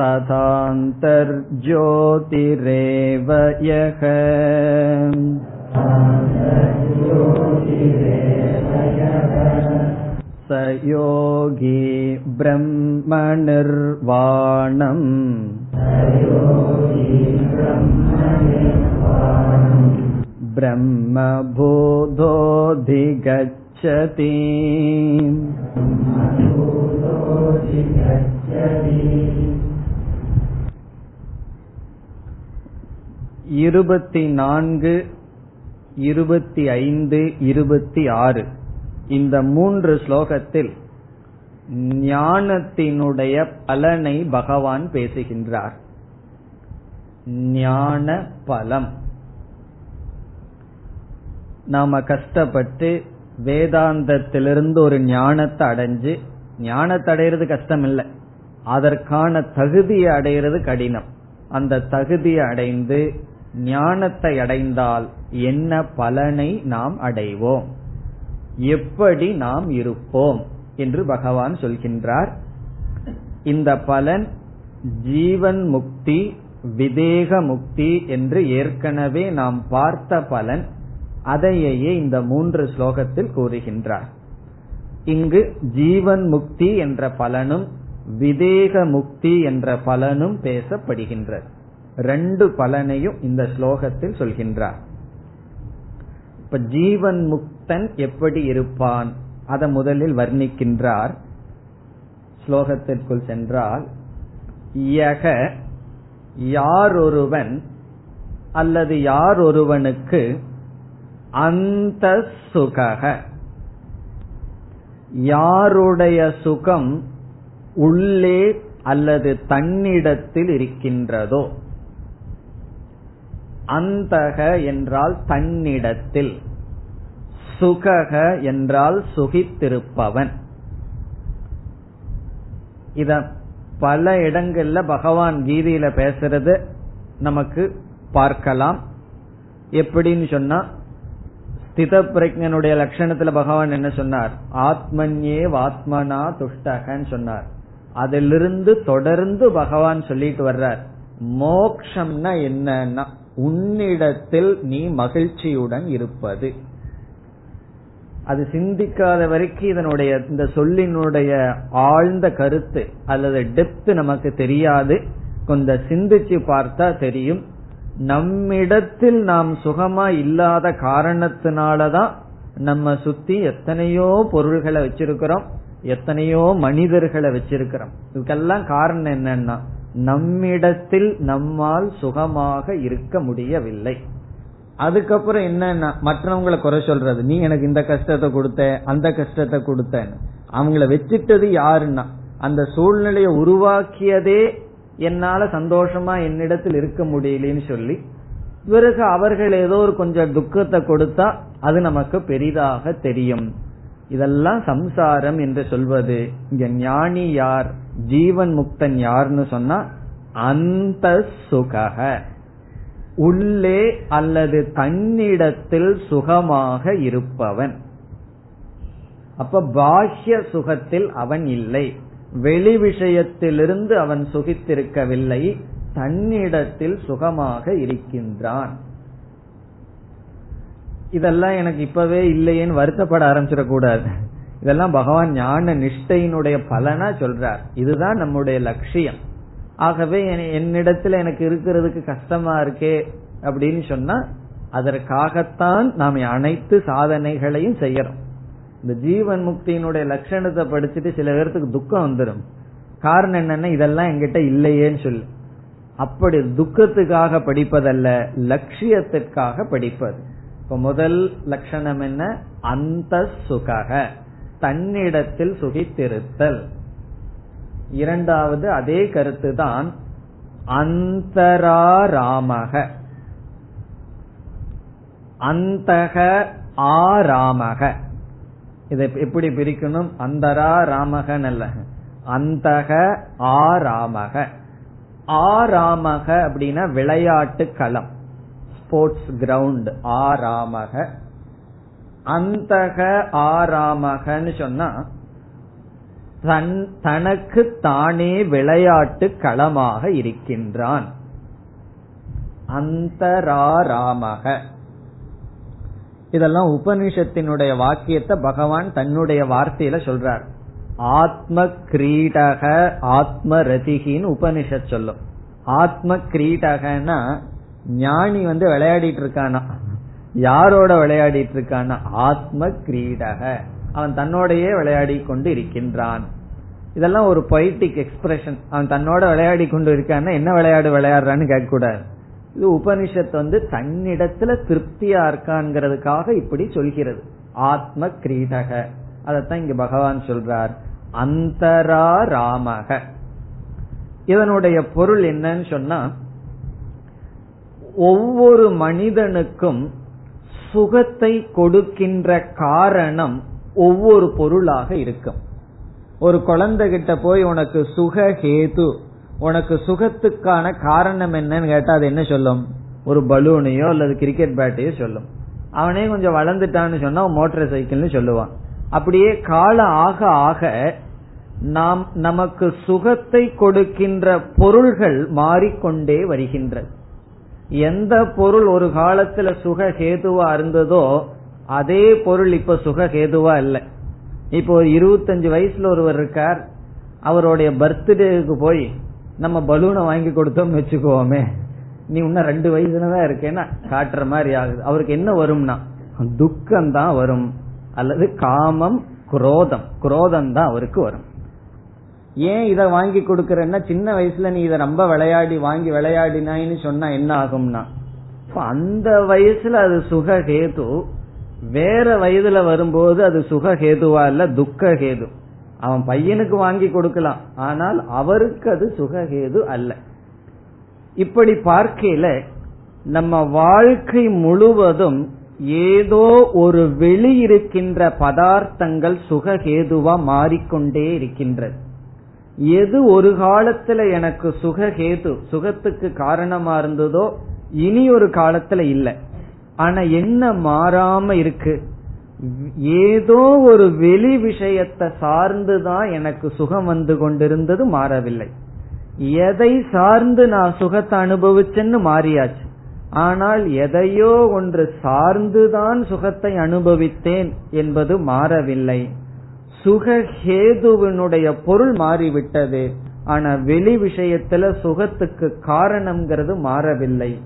तथान्तर्ज्योतिरेव यः स योगी ब्रह्मनिर्वाणम् ब्रह्मभूतोऽधिगच्छति இருபத்தி நான்கு இருபத்தி ஐந்து இருபத்தி ஆறு இந்த மூன்று ஸ்லோகத்தில் ஞானத்தினுடைய பலனை பகவான் பேசுகின்றார். ஞான பலம். நாம கஷ்டப்பட்டு வேதாந்தத்திலிருந்து ஒரு ஞானத்தை அடைஞ்சு ஞானத்தை அடையிறது கஷ்டம் இல்லை அதற்கான தகுதியை அடையிறது கடினம். அந்த தகுதியை அடைந்து ஞானத்தை அடைந்தால் என்ன பலனை நாம் அடைவோம்? எப்படி நாம் இருப்போம்? என்று பகவான் சொல்கின்றார். இந்த பலன் ஜீவன் முக்தி விதேக முக்தி என்று ஏற்கனவே நாம் பார்த்த பலன். அதையே இந்த மூன்று ஸ்லோகத்தில் கூறுகின்றார். இங்கு ஜீவன் முக்தி என்ற பலனும் விதேக முக்தி என்ற பலனும் பேசப்படுகின்றது. ரெண்டு பலனையும் இந்த ஸ்லோகத்தில் சொல்கின்றார். இப்ப ஜீவன் முக்தன் எப்படி இருப்பான்? அதை முதலில் வர்ணிக்கின்றார். ஸ்லோகத்திற்குள் சென்றால் யக யாரொருவன் அல்லது யாரொருவனுக்கு அந்த சுகக யாருடைய சுகம் உள்ளே அல்லது தன்னிடத்தில் இருக்கின்றதோ? அந்தக என்றால் தன்னிடத்தில் சுகக என்றால் சுகித்திருப்பவன். இத பல இடங்கள்ல பகவான் கீதையில பேசுறது நமக்கு பார்க்கலாம். எப்படின்னு சொன்னா ஸ்தித பிரஜனுடைய லட்சணத்துல பகவான் என்ன சொன்னார்? ஆத்மன்யே வாத்மனா துஷ்டகன்னு சொன்னார். அதிலிருந்து தொடர்ந்து பகவான் சொல்லிட்டு வர்றார். மோக்ஷம்னா என்னன்னா உன்னிடத்தில் நீ மகிழ்ச்சியுடன் இருப்பது. அது சிந்திக்காத வரைக்கும் இதனுடைய இந்த சொல்லினுடைய ஆழ்ந்த கருத்து அல்லது டெப்த் நமக்கு தெரியாது. கொஞ்சம் சிந்திச்சு பார்த்தா தெரியும். நம்மிடத்தில் நாம் சுகமா இல்லாத காரணத்தினாலதான் நம்ம சுத்தி எத்தனையோ பொருள்களை வச்சிருக்கிறோம். எத்தனையோ மனிதர்களை வச்சிருக்கிறோம். இதுக்கெல்லாம் காரணம் என்னன்னா நம்மிடத்தில் நம்மால் சுகமாக இருக்க முடியவில்லை. அதுக்கப்புறம் என்னன்னா மற்றவங்களை குறை சொல்றது. நீ எனக்கு இந்த கஷ்டத்தை கொடுத்த அந்த கஷ்டத்தை கொடுத்தன்னு. அவங்கள வச்சுட்டது யாருன்னா அந்த சூழ்நிலையை உருவாக்கியதே என்னால சந்தோஷமா என்னிடத்தில் இருக்க முடியலன்னு சொல்லி பிறகு அவர்கள் ஏதோ ஒரு கொஞ்சம் துக்கத்தை கொடுத்தா அது நமக்கு பெரிதாக தெரியும். இதெல்லாம் சம்சாரம் என்று சொல்வது. இங்க ஞானி யார்? ஜீவன் முக்தன் யாருன்னு சொன்னா அந்த சுகக உள்ளே அல்லது தன்னிடத்தில் சுகமாக இருப்பவன். அப்ப பாஹ்ய சுகத்தில் அவன் இல்லை. வெளி விஷயத்திலிருந்து அவன் சுகித்திருக்கவில்லை. தன்னிடத்தில் சுகமாக இருக்கின்றான். இதெல்லாம் எனக்கு இப்பவே இல்லையேன்னு வருத்தப்பட ஆரம்பிச்சிடக்கூடாது. இதெல்லாம் பகவான் ஞான நிஷ்டையினுடைய பலனா சொல்றார். இதுதான் நம்முடைய லட்சியம். ஆகவே என்னிடத்துல எனக்கு இருக்கிறதுக்கு கஷ்டமா இருக்கே அப்படின்னு சொன்னா அதற்காகத்தான் நாம் அனைத்து சாதனைகளையும் செய்யறோம். இந்த ஜீவன் முக்தியினுடைய லட்சணத்தை படிச்சுட்டு சில பேர்த்துக்கு துக்கம் வந்துடும் காரணம் என்னன்னா இதெல்லாம் எங்கிட்ட இல்லையேன்னு சொல்லு. அப்படி துக்கத்துக்காக படிப்பதல்ல லட்சியத்திற்காக படிப்பது. இப்ப முதல் லட்சணம் என்ன? அந்த சுகக. தன்னிடத்தில் சுகித்திருத்தல். இரண்டாவது அதே கருத்து தான் அந்தராராமக. அந்தக ஆராமக. இதை எப்படி பிரிக்கணும்? அந்தரா ராமகன் அல்ல அந்தக ஆராமக. ஆராமக அப்படின்னா விளையாட்டு களம். ஸ்போர்ட்ஸ் கிரவுண்ட் ஆராமக. அந்தக ஆராமகன்னு சொன்னா தன் தனக்கு தானே விளையாட்டு களமாக இருக்கின்றான். அந்தராராமக. இதெல்லாம் உபனிஷத்தினுடைய வாக்கியத்தை பகவான் தன்னுடைய வார்த்தையில சொல்றார். ஆத்ம கிரீடக ஆத்ம ரதிகின்னு உபனிஷத் சொல்லும். ஆத்ம கிரீடகனா ஞானி வந்து விளையாடிட்டு இருக்கானா? யாரோட விளையாடிட்டு இருக்கானா ஆத்ம கிரீடக அவன் தன்னோடையே விளையாடி கொண்டு இருக்கின்றான். இதெல்லாம் ஒரு பொய்டிக் எக்ஸ்பிரஷன் அவன் தன்னோட விளையாடி கொண்டு இருக்கான்னா என்ன விளையாடு விளையாடுறான்னு கேட்க கூடாது இது உபனிஷத் வந்து தன்னிடத்துல திருப்தியா இருக்கான்ங்கிறதுக்காக இப்படி சொல்கிறது. ஆத்ம கிரீடக அதத்தான் இங்க பகவான் சொல்றார். அந்தரா ராமக. இதனுடைய பொருள் என்னன்னு சொன்னா ஒவ்வொரு மனிதனுக்கும் சுகத்தை கொடுக்கின்ற காரணம் ஒவ்வொரு பொருளாக இருக்கும். ஒரு குழந்தை கிட்ட போய் உனக்கு சுக ஹேது உனக்கு சுகத்துக்கான காரணம் என்னன்னு கேட்டா அது என்ன சொல்லும்? ஒரு பலூனையோ அல்லது கிரிக்கெட் பேட்டையோ சொல்லும். அவனே கொஞ்சம் வளர்ந்துட்டான்னு சொன்னா மோட்டார் சைக்கிள்னு சொல்லுவான். அப்படியே காலம் ஆக ஆக நாம் நமக்கு சுகத்தை கொடுக்கின்ற பொருள்கள் மாறிக்கொண்டே வருகின்றது எந்த பொருள் ஒரு காலத்துல சுக ஹேதுவா இருந்ததோ அதே பொருள் இப்ப சுக ஹேதுவா இல்லை. இப்போ ஒரு இருபத்தஞ்சு வயசுல ஒருவர் இருக்கார். அவருடைய பர்த்டேக்கு போய் நம்ம பலூனை வாங்கி கொடுத்தோம்னு வச்சுக்கோமே. நீ இன்னும் ரெண்டு வயசுலதான் இருக்கேன்னா காட்டுற மாதிரி ஆகுது. அவருக்கு என்ன வரும்னா துக்கம் தான் வரும். அல்லது காமம் குரோதம். குரோதம் தான் அவருக்கு வரும். ஏன் இதை வாங்கி கொடுக்கறன்னா சின்ன வயசுல நீ இதை ரொம்ப விளையாடி வாங்கி விளையாடினாயின்னு சொன்னா என்ன ஆகும்னா அந்த வயசுல அது சுக கேது வேற வயதுல வரும்போது அது சுக கேதுவா இல்ல துக்க கேது அவன் பையனுக்கு வாங்கி கொடுக்கலாம் ஆனால் அவருக்கு அது சுககேது அல்ல. இப்படி பார்க்கையில நம்ம வாழ்க்கை முழுவதும் ஏதோ ஒரு வெளி இருக்கின்ற பதார்த்தங்கள் சுககேதுவா மாறிக்கொண்டே இருக்கின்றது. எது ஒரு காலத்துல எனக்கு சுககேது சுகத்துக்கு காரணமா இருந்ததோ இனி ஒரு காலத்துல இல்லை. ஆனா என்ன மாறாம இருக்கு? ஏதோ ஒரு வெளி விஷயத்தை சார்ந்துதான் எனக்கு சுகம் வந்து கொண்டிருந்தது மாறவில்லை. எதை சார்ந்து நான் சுகத்தை அனுபவிச்சேன்னு மாறியாச்சு. ஆனால் எதையோ ஒன்று சார்ந்துதான் சுகத்தை அனுபவித்தேன் என்பது மாறவில்லை. சுகஹேதுவினுடைய பொருள் மாறிவிட்டது. ஆனா வெளி விஷயத்துல சுகத்துக்கு காரணம்ங்கிறது மாறவில்லை.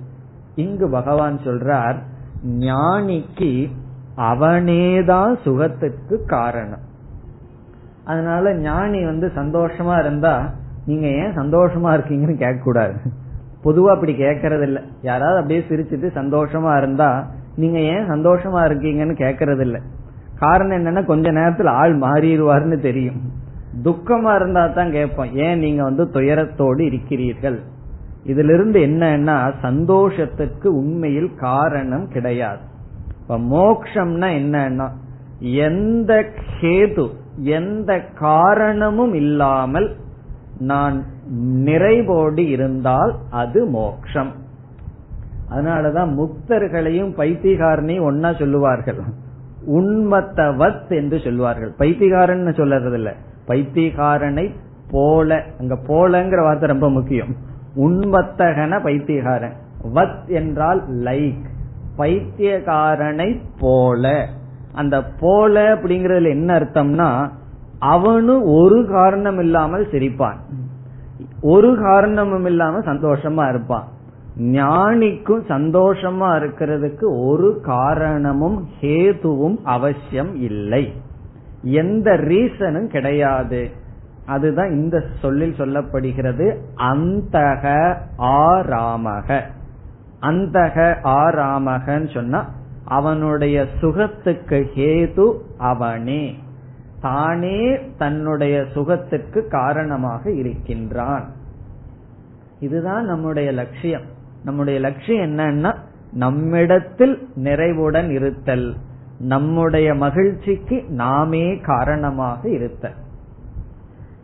இங்கு பகவான் சொல்றார் ஞானிக்கு அவனேதான் சுகத்துக்கு காரணம். அதனால ஞானி வந்து சந்தோஷமா இருந்தா நீங்க ஏன் சந்தோஷமா இருக்கீங்கன்னு கேட்க கூடாது பொதுவா அப்படி கேட்கறது இல்ல யாராவது அப்படியே சிரிச்சிட்டு சந்தோஷமா இருந்தா நீங்க ஏன் சந்தோஷமா இருக்கீங்கன்னு கேட்கறது இல்லை காரணம் என்னன்னா கொஞ்ச நேரத்துல ஆள் மாறிடுவார்னு தெரியும். துக்கமா இருந்தா தான் கேட்போம். ஏன் நீங்க வந்து துயரத்தோடு இருக்கிறீர்கள்? இதுல இருந்து என்னன்னா சந்தோஷத்துக்கு உண்மையில் காரணம் கிடையாது. இப்ப மோக்ஷம்னா என்னன்னா எந்த கேது எந்த காரணமும் இல்லாமல் நான் நிறைவோடு இருந்தால் அது மோக்ஷம். அதனாலதான் முக்தர்களையும் பைத்தியகாரனையும் ஒன்னா சொல்லுவார்கள். உண்மத்தவத் என்று சொல்வார்கள். பைத்திகாரன் சொல்றது இல்ல பைத்திகாரனை போல அங்க போலங்கிற வார்த்தை ரொம்ப முக்கியம். உண்மத்தகன பைத்தியகாரன். வத் என்றால் லைக் பைத்தியகாரனை போல. அந்த போல அப்படிங்கறதுல என்ன அர்த்தம்னா அவனு ஒரு காரணம் இல்லாமல் சிரிப்பான். ஒரு காரணமும் இல்லாம சந்தோஷமா இருப்பான். ஞானிக்கும் சந்தோஷமா இருக்கிறதுக்கு ஒரு காரணமும் ஹேதுவும் அவசியம் இல்லை. எந்த ரீசனும் கிடையாது. அதுதான் இந்த சொல்லில் சொல்லப்படுகிறது அந்தக ஆராமக. அந்தக ஆராமகன்னு சொன்னா அவனுடைய சுகத்துக்கு ஹேது அவனே. தானே தன்னுடைய சுகத்துக்கு காரணமாக இருக்கின்றான். இதுதான் நம்முடைய லட்சியம். நம்முடைய லட்சியம் என்னன்னா நம்மிடத்தில் நிறைவுடன் இருத்தல். நம்முடைய மகிழ்ச்சிக்கு நாமே காரணமாக இருத்தல்.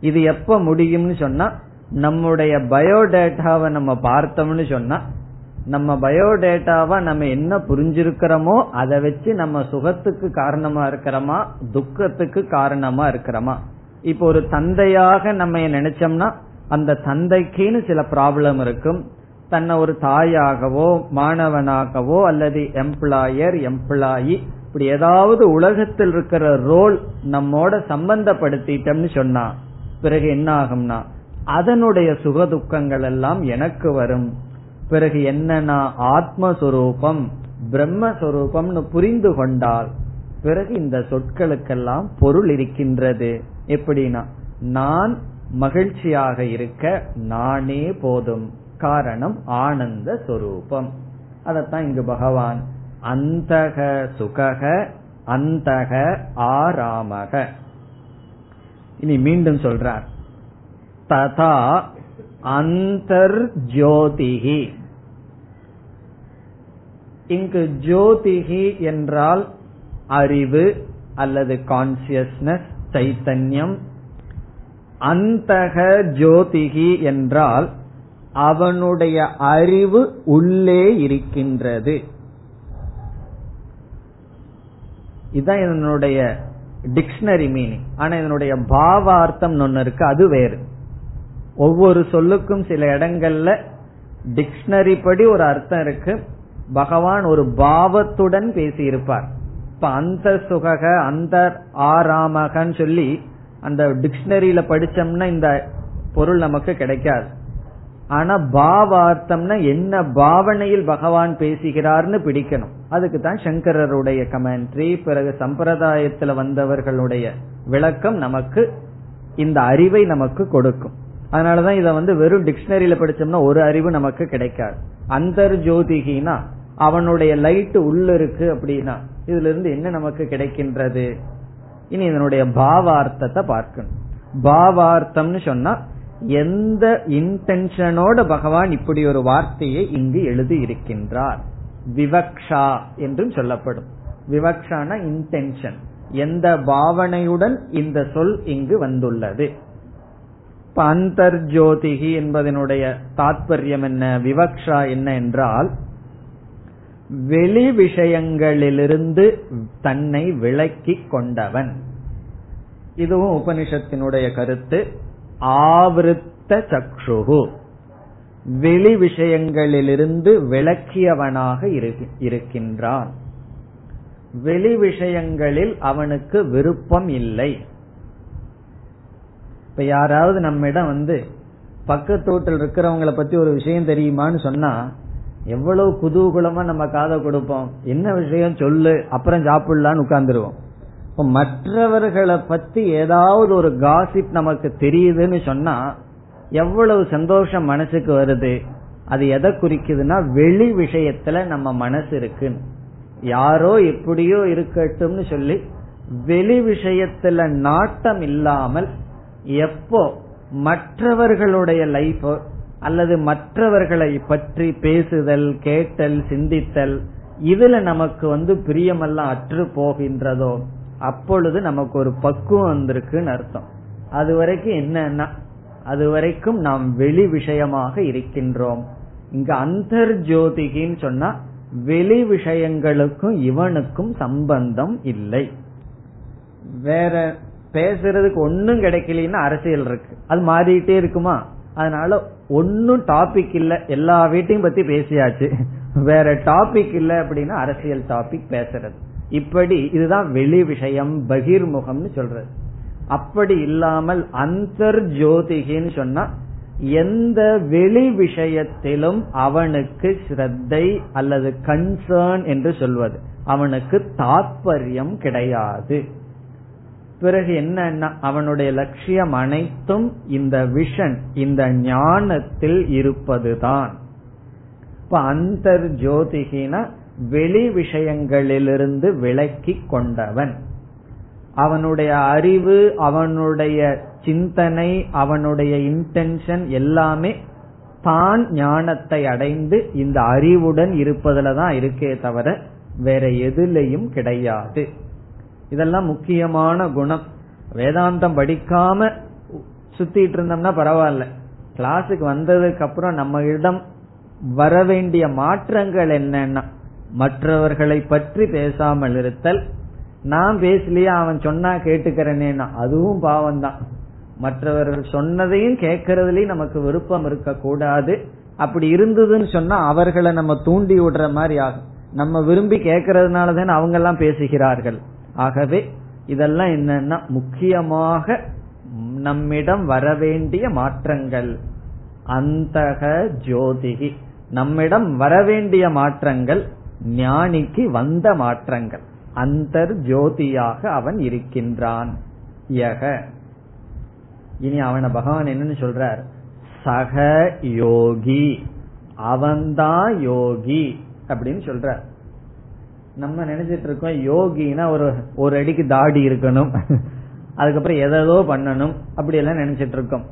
இது எப்ப முடியும்னு சொன்னா நம்முடைய பயோடேட்டாவை நம்ம பார்த்தோம்னு சொன்னா நம்ம பயோடேட்டாவை நம்ம என்ன புரிஞ்சிருக்கிறோமோ அதை வச்சு நம்ம சுகத்துக்கு காரணமா இருக்கிறோமா துக்கத்துக்கு காரணமா இருக்கிறோமா. இப்போ ஒரு தந்தையாக நம்ம நினைச்சோம்னா அந்த தந்தைக்குன்னு சில ப்ராப்ளம் இருக்கும். தன்னை ஒரு தாயாகவோ மாணவனாகவோ அல்லது எம்ப்ளாயர் எம்ப்ளாயி இப்படி ஏதாவது உலகத்தில் இருக்கிற ரோல் நம்மோட சம்பந்தப்படுத்திட்டோம்னு சொன்னா பிறகு என்ன ஆகும்னா அதனுடைய சுக துக்கங்கள் எல்லாம் எனக்கு வரும். பிறகு என்னன்னா ஆத்மஸ்வரூபம் பிரம்மஸ்வரூபம்னு புரிந்து கொண்டால் பிறகு இந்த சொற்களுக்கெல்லாம் பொருள் இருக்கின்றது. எப்படின்னா நான் மகிழ்ச்சியாக இருக்க நானே போதும். காரணம் ஆனந்த சொரூபம். அதத்தான் இங்கு பகவான் அந்தக சுகக அந்தக ஆராமக. இனி மீண்டும் சொல்றார். ததா அந்தர்ஜோதிகி இங்கு ஜோதிகி என்றால் அறிவு அல்லது கான்சியஸ்னஸ் சைத்தன்யம். அந்தக ஜோதிகி என்றால் அவனுடைய அறிவு உள்ளே இருக்கின்றது. இதுதான் என்னுடைய டிக்ஷனரி மீனிங் ஆனா இதனுடைய பாவார்த்தம் ஒன்னு இருக்கு அது வேறு. ஒவ்வொரு சொல்லுக்கும் சில இடங்கள்ல டிக்ஷனரி படி ஒரு அர்த்தம் இருக்கு. பகவான் ஒரு பாவத்துடன் பேசியிருப்பார். இப்ப அந்த சுகக அந்த ஆராமகன்னு சொல்லி அந்த டிக்ஷனரியில படிச்சோம்னா இந்த பொருள் நமக்கு கிடைக்காது. ஆனா பாவார்த்தம்னா என்ன பாவனையில் பகவான் பேசுகிறார்னு பிடிக்கணும். அதுக்கு தான் சங்கரருடைய கமெண்ட்ரி பிறகு சம்பிரதாயத்துல வந்தவர்களுடைய விளக்கம் நமக்கு இந்த அறிவை நமக்கு கொடுக்கும். அதனாலதான் இதை வந்து வெறும் டிக்ஷனரியில படிச்சோம்னா ஒரு அறிவு நமக்கு கிடைக்காது. அந்தர் ஜோதிகினா அவனுடைய லைட் உள்ள இருக்கு அப்படின்னா இதுல இருந்து என்ன நமக்கு கிடைக்கின்றது? இனி இதனுடைய பாவார்த்தத்தை பார்க்கணும். பாவார்த்தம்னு சொன்னா எந்த இன்டென்ஷனோட பகவான் இப்படி ஒரு வார்த்தையை இங்கு எழுதி இருக்கின்றார் விவக்ஷா என்றும் சொல்லப்படும். விவக்ஷான இன்டென்ஷன் எந்த பாவனையுடன் இந்த சொல் இங்கு வந்துள்ளது. அந்தர்ஜோதிகி என்பதனுடைய தாத்பரியம் என்ன? விவக்ஷா என்ன என்றால் வெளி விஷயங்களிலிருந்து தன்னை விளக்கி கொண்டவன். இதுவும் உபனிஷத்தினுடைய கருத்து. ஆவருத்த சக்ஷுகு. வெளி விஷயங்களிலிருந்து விளக்கியவனாக இருக்கின்றான். வெளி விஷயங்களில் அவனுக்கு விருப்பம் இல்லை. இப்ப யாராவது நம்மிடம் வந்து பக்கத்து வீட்டில் இருக்கிறவங்கள பத்தி ஒரு விஷயம் தெரியுமான்னு சொன்னா எவ்வளவு குதூகுலமா நம்ம காதை கொடுப்போம். என்ன விஷயம் சொல்லு அப்புறம் சாப்பிடலான்னு உட்கார்ந்துருவோம். இப்ப மற்றவர்களை பத்தி ஏதாவது ஒரு காசிப் நமக்கு தெரியுதுன்னு சொன்னா எவ்வளவு சந்தோஷம் மனசுக்கு வருது? அது எதை குறிக்குதுன்னா வெளி விஷயத்துல நம்ம மனசு இருக்குன்னு. யாரோ எப்படியோ இருக்கட்டும்னு சொல்லி வெளி விஷயத்துல நாட்டம் இல்லாமல் எப்போ மற்றவர்களுடைய லைஃப் அல்லது மற்றவர்களை பற்றி பேசுதல் கேட்டல் சிந்தித்தல் இதுல நமக்கு வந்து பிரியமெல்லாம் அற்று போகின்றதோ? அப்பொழுது நமக்கு ஒரு பக்குவம் வந்திருக்குன்னு அர்த்தம். அது வரைக்கும் என்னன்னா அது வரைக்கும் நாம் வெளி விஷயமாக இருக்கின்றோம். இங்க அந்தர் ஜோதிகின்னு சொன்னா வெளி விஷயங்களுக்கும் இவனுக்கும் சம்பந்தம் இல்லை. வேற பேசுறதுக்கு ஒன்னும் கிடைக்கலன்னா அரசியல் இருக்கு. அது மாறிட்டே இருக்குமா? அதனால ஒன்னும் டாபிக் இல்ல. எல்லா வீட்டையும் பத்தி பேசியாச்சு. வேற டாபிக் இல்ல அப்படின்னா அரசியல் டாபிக் பேசுறது. இப்படி இதுதான் வெளி விஷயம் பகிர்முகம்னு சொல்றது. அப்படி இல்லாமல் அந்தர் ஜோதிகின்னு சொன்னா எந்த வெளி விஷயத்திலும் அவனுக்கு ஸ்ரத்தை அல்லது கன்சர்ன் என்று சொல்வது. அவனுக்கு தாற்பயம் கிடையாது. பிறகு என்னன்னா அவனுடைய லட்சியம் அனைத்தும் இந்த விஷன் இந்த ஞானத்தில் இருப்பதுதான். இப்ப அந்தர் ஜோதிகின வெளி விஷயங்களிலிருந்து விலக்கி கொண்டவன். அவனுடைய அறிவு அவனுடைய சிந்தனை அவனுடைய இன்டென்ஷன் எல்லாமே தான் ஞானத்தை அடைந்து இந்த அறிவுடன் இருப்பதுல தான் இருக்கே தவிர வேற எதுலையும் கிடையாது. இதெல்லாம் முக்கியமான குணம். வேதாந்தம் படிக்காம சுத்திட்டு இருந்தோம்னா பரவாயில்ல. கிளாஸுக்கு வந்ததுக்கு அப்புறம் நம்ம இடம் வர வேண்டிய மாற்றங்கள் என்னன்னா மற்றவர்களை பற்றி பேசாமல் இருத்தல். நான் பேசலையே அவன் சொன்னா கேட்டுக்கிறேனேனா அதுவும் பாவம் தான் மற்றவர்கள் சொன்னதையும் கேட்கறதுலயும் நமக்கு விருப்பம் இருக்க கூடாது அப்படி இருந்ததுன்னு சொன்னா அவர்களை நம்ம தூண்டி விடுற மாதிரி ஆகும். நம்ம விரும்பி கேட்கறதுனால தானே அவங்க எல்லாம் பேசுகிறார்கள். ஆகவே இதெல்லாம் என்னன்னா முக்கியமாக நம்மிடம் வரவேண்டிய மாற்றங்கள். அந்தக ஜோதிகி. நம்மிடம் வரவேண்டிய மாற்றங்கள் ஞானிக்கு வந்த மாற்றங்கள். அந்தர் ஜோதியாக அவன் இருக்கின்றான். யக. இனி அவனை பகவான் என்னன்னு சொல்றார். சக யோகி. அவன்தான் யோகி அப்படின்னு சொல்ற நம்ம நினைச்சிட்டு இருக்கோம் யோகினா ஒரு ஒரு அடிக்கு தாடி இருக்கணும். அதுக்கப்புறம் எதோ பண்ணணும். அப்படி எல்லாம் நினைச்சிட்டு இருக்கோம்.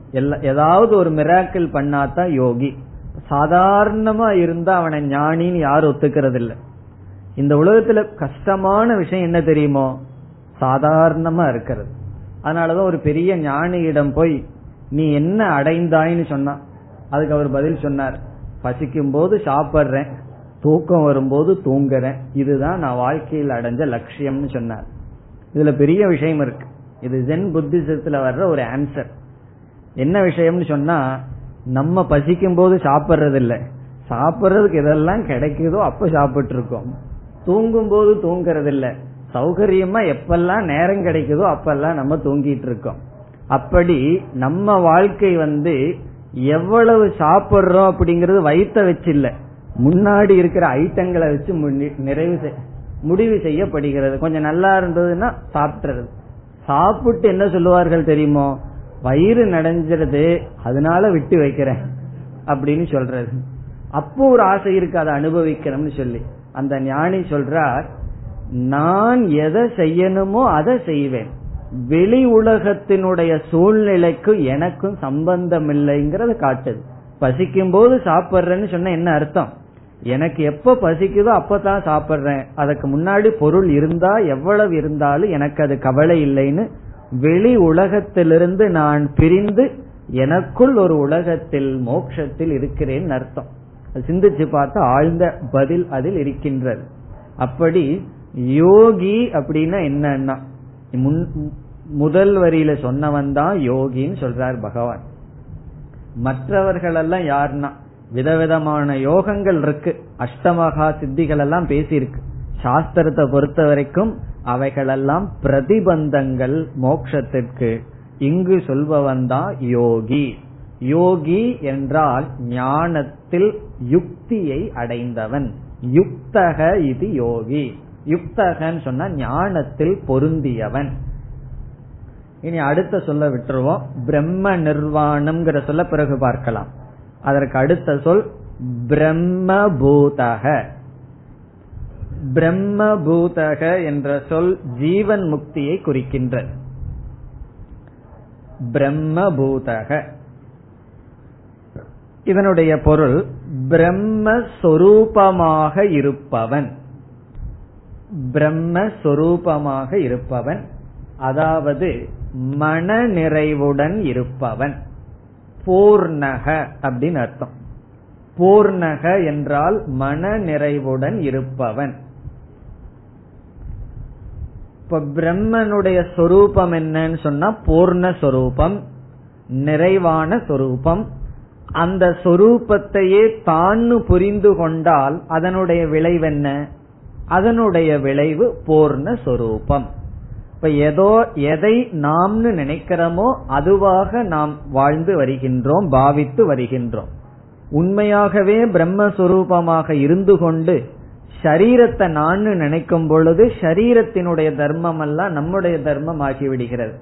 ஏதாவது ஒரு மிராக்கிள் பண்ணாதான் யோகி. சாதாரணமா இருந்தா அவனை ஞானின்னு யாரும் ஒத்துக்கிறது இல்லை இந்த உலகத்துல கஷ்டமான விஷயம் என்ன தெரியுமோ? சாதாரணமா இருக்கிறது. அதனாலதான் ஒரு பெரிய ஞானியிடம் போய் நீ என்ன அடைந்தாய்ன்னு சொன்னா? அதுக்கு அவர் பதில் சொன்னார். பசிக்கும் போது சாப்பிடுறேன் தூக்கம் வரும்போது தூங்குறேன். இதுதான் நான் வாழ்க்கையில் அடைஞ்ச லட்சியம்னு சொன்னார். இதுல பெரிய விஷயம் இருக்கு. இது ஜென் புத்திசத்துல வர்ற ஒரு ஆன்சர் என்ன விஷயம்னு சொன்னா நம்ம பசிக்கும் போது சாப்பிட்றது இல்லை சாப்பிட்றதுக்கு எதெல்லாம் கிடைக்குதோ அப்ப சாப்பிட்டு இருக்கோம் தூங்கும் போது தூங்குறது இல்லை சௌகரியமா எப்பெல்லாம் நேரம் கிடைக்குதோ அப்பெல்லாம் நம்ம தூங்கிட்டு இருக்கோம் அப்படி நம்ம வாழ்க்கை வந்து எவ்வளவு சாப்பிடுறோம் அப்படிங்கறது வயிற்ற வச்சு இல்ல முன்னாடி இருக்கிற ஐட்டங்களை வச்சு நிறைவு முடிவு செய்யப்படுகிறது. கொஞ்சம் நல்லா இருந்ததுன்னா சாப்பிட்டுறது. சாப்பிட்டு என்ன சொல்லுவார்கள் தெரியுமோ? வயிறு நடைஞ்சிருது அதனால விட்டு வைக்கிறேன் அப்படின்னு சொல்றது. அப்போ ஒரு ஆசை இருக்கு அதை அனுபவிக்கணும்னு சொல்லி. அந்த ஞானி சொல்றார் நான் எதை செய்யணுமோ அதை செய்வேன். வெளி உலகத்தினுடைய சூழ்நிலைக்கு எனக்கும் சம்பந்தம் இல்லைங்கிறத காட்டுது. பசிக்கும் போது சாப்பிட்றேன்னு சொன்ன என்ன அர்த்தம்? எனக்கு எப்ப பசிக்குதோ அப்பதான் சாப்பிட்றேன். அதுக்கு முன்னாடி பொருள் இருந்தா எவ்வளவு இருந்தாலும் எனக்கு அது கவலை இல்லைன்னு வெளி உலகத்திலிருந்து நான் பிரிந்து எனக்குள் ஒரு உலகத்தில் மோட்சத்தில் இருக்கிறேன் அர்த்தம். சிந்திச்சு பார்த்தா ஆழ்ந்த பதில் அதில் இருக்கின்றது. அப்படி யோகி அப்படின்னா என்னன்னா முதல் வரியில சொன்னவன் தான் யோகின்னு சொல்றார் பகவான். மற்றவர்கள் எல்லாம் யாருன்னா விதவிதமான யோகங்கள் இருக்கு. அஷ்டமகா சித்திகள் எல்லாம் பேசியிருக்கு. சாஸ்திரத்தை பொறுத்த வரைக்கும் அவைகளெல்லாம் பிரதிபந்தங்கள் மோக்ஷத்திற்கு. இங்கு சொல்பவன் தான் யோகி. யோகி என்றால் ஞானத்தில் யுக்தியை அடைந்தவன். யுக்தக இது யோகி. யுக்தகன்னு சொன்னா ஞானத்தில் பொருந்தியவன். இனி அடுத்த சொல்ல விட்டுருவோம். பிரம்ம நிர்வாணம்ங்கிற சொல்ல பிறகு பார்க்கலாம். அதற்கு அடுத்த சொல் பிரம்மபூதக பிரம்மபூதக என்ற சொல் ஜீவன் முக்தியை குறிக்கின்ற. பிரம்மபூதக. இதனுடைய பொருள் பிரம்மஸ்வரூபமாக இருப்பவன். பிரம்மஸ்வரூபமாக இருப்பவன் அதாவது மன நிறைவுடன் இருப்பவன். பூர்ணக அப்படின்னு அர்த்தம். பூர்ணக என்றால் மன நிறைவுடன் இருப்பவன். இப்ப பிரம்மனுடைய சொரூபம் என்னன்னு சொன்னா பூர்ணஸ்வரூபம் நிறைவான சொரூபம். அந்த சொரூபத்தையே தான்னு புரிந்து கொண்டால் அதனுடைய விளைவென்ன? அதனுடைய விளைவு பூர்ணஸ்வரூபம் இப்ப ஏதோ எதை நாம்னு நினைக்கிறோமோ அதுவாக நாம் வாழ்ந்து வருகின்றோம் பாவித்து வருகின்றோம். உண்மையாகவே பிரம்மஸ்வரூபமாக இருந்து கொண்டு ஷரீரத்தை நான் நினைக்கும் பொழுது ஷரீரத்தினுடைய தர்மம் எல்லாம் நம்முடைய தர்மம் ஆகிவிடுகிறது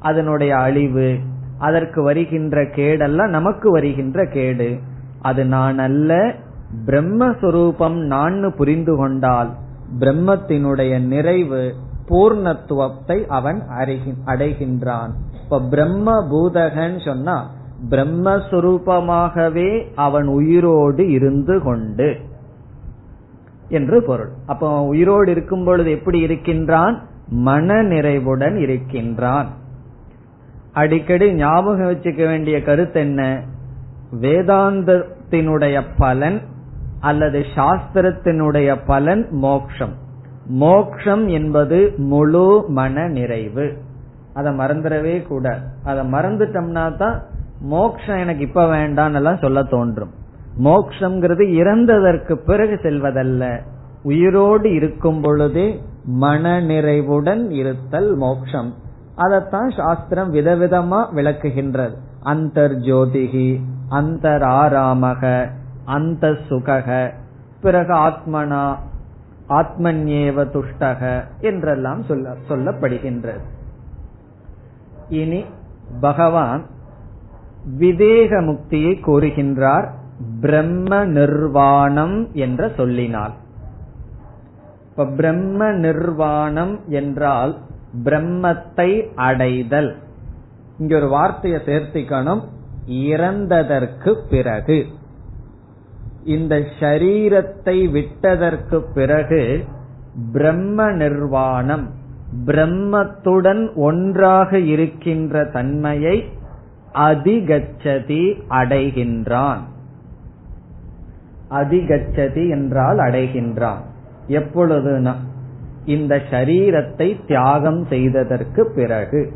அதனுடைய அழிவு அதற்கு வருகின்ற கேடெல்லாம் நமக்கு வருகின்ற கேடு. அது நான் அல்ல பிரம்மஸ்வரூபம் நான் புரிந்து கொண்டால் பிரம்மத்தினுடைய நிறைவு பூர்ணத்துவத்தை அவன் அடைகின்றான். இப்ப பிரம்ம பூதகன் சொன்னா பிரம்மஸ்வரூபமாகவே அவன் உயிரோடு இருந்து கொண்டு என்று பொருள். அப்போ உயிரோடு இருக்கும் பொழுது எப்படி இருக்கின்றான்? மன நிறைவுடன் இருக்கின்றான். அடிக்கடி ஞாபகம் வச்சுக்க வேண்டிய கருத்து என்ன? வேதாந்தத்தினுடைய பலன் அல்லது சாஸ்திரத்தினுடைய பலன் மோக்ஷம். மோக்ஷம் என்பது முழு மன நிறைவு அதை மறந்துடவே கூட அதை மறந்துட்டோம்னா தான் மோக்ஷம் எனக்கு இப்ப வேண்டாம் எல்லாம் சொல்ல தோன்றும். மோக்ஷங்கிறது இறந்ததற்கு பிறகு செல்வதல்ல. உயிரோடு இருக்கும் பொழுதே மன நிறைவுடன் இருத்தல் மோக்ஷம். அதைத்தான் சாஸ்திரம் விதவிதமா விளக்குகின்றது. அந்தர் ஜோதிகி அந்தர் ஆராமக அந்த சுகக பிறகு ஆத்மனா ஆத்மன்யேவ துஷ்டக என்றெல்லாம் சொல்ல சொல்லப்படுகின்றது. இனி பகவான் விதேக முக்தியை கூறுகின்றார் பிரம்ம நிர்வாணம் என்ற சொல்லினால். இப்ப பிரம்ம நிர்வாணம் என்றால் பிரம்மத்தை அடைதல். இங்க ஒரு வார்த்தையை சேர்த்திக்கணும். இறந்ததற்கு பிறகு. இந்த ஷரீரத்தை விட்டதற்கு பிறகு பிரம்ம நிர்வாணம் பிரம்மத்துடன் ஒன்றாக இருக்கின்ற தன்மையை அதிகச்சதி அடைகின்றான். அதிகச்சதி என்றால் அடைகின்றான். எப்பொழுதுனா இந்த சரீரத்தை தியாகம் செய்ததற்கு பிறகு.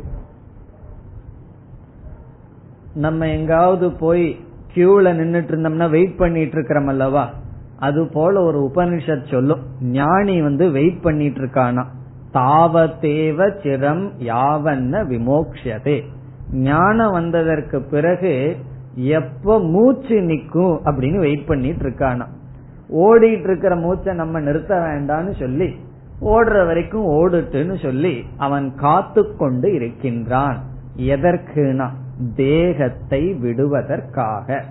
நம்ம எங்காவது போய் கியூல நின்றுட்டு இருந்தோம்னா வெயிட் பண்ணிட்டு இருக்கிறோம் அல்லவா? அது போல ஒரு உபனிஷத் சொல்லும். ஞானி வந்து வெயிட் பண்ணிட்டு இருக்கானா? தாவத்தேவ சிரம் யாவன்ன விமோக்ஷதே. ஞானம் வந்ததற்கு பிறகு எப்ப மூச்சு நிக்கும் அப்படின்னு வெயிட் பண்ணிட்டு இருக்கானா? ஓடிட்டு இருக்கிற மூச்சை நம்ம நிறுத்த வேண்டாம்னு சொல்லி ஓடுற வரைக்கும் ஓடுட்டுன்னு சொல்லி அவன் காத்து கொண்டு இருக்கின்றான். எதற்குனா? தேகத்தை விடுவதற்காக.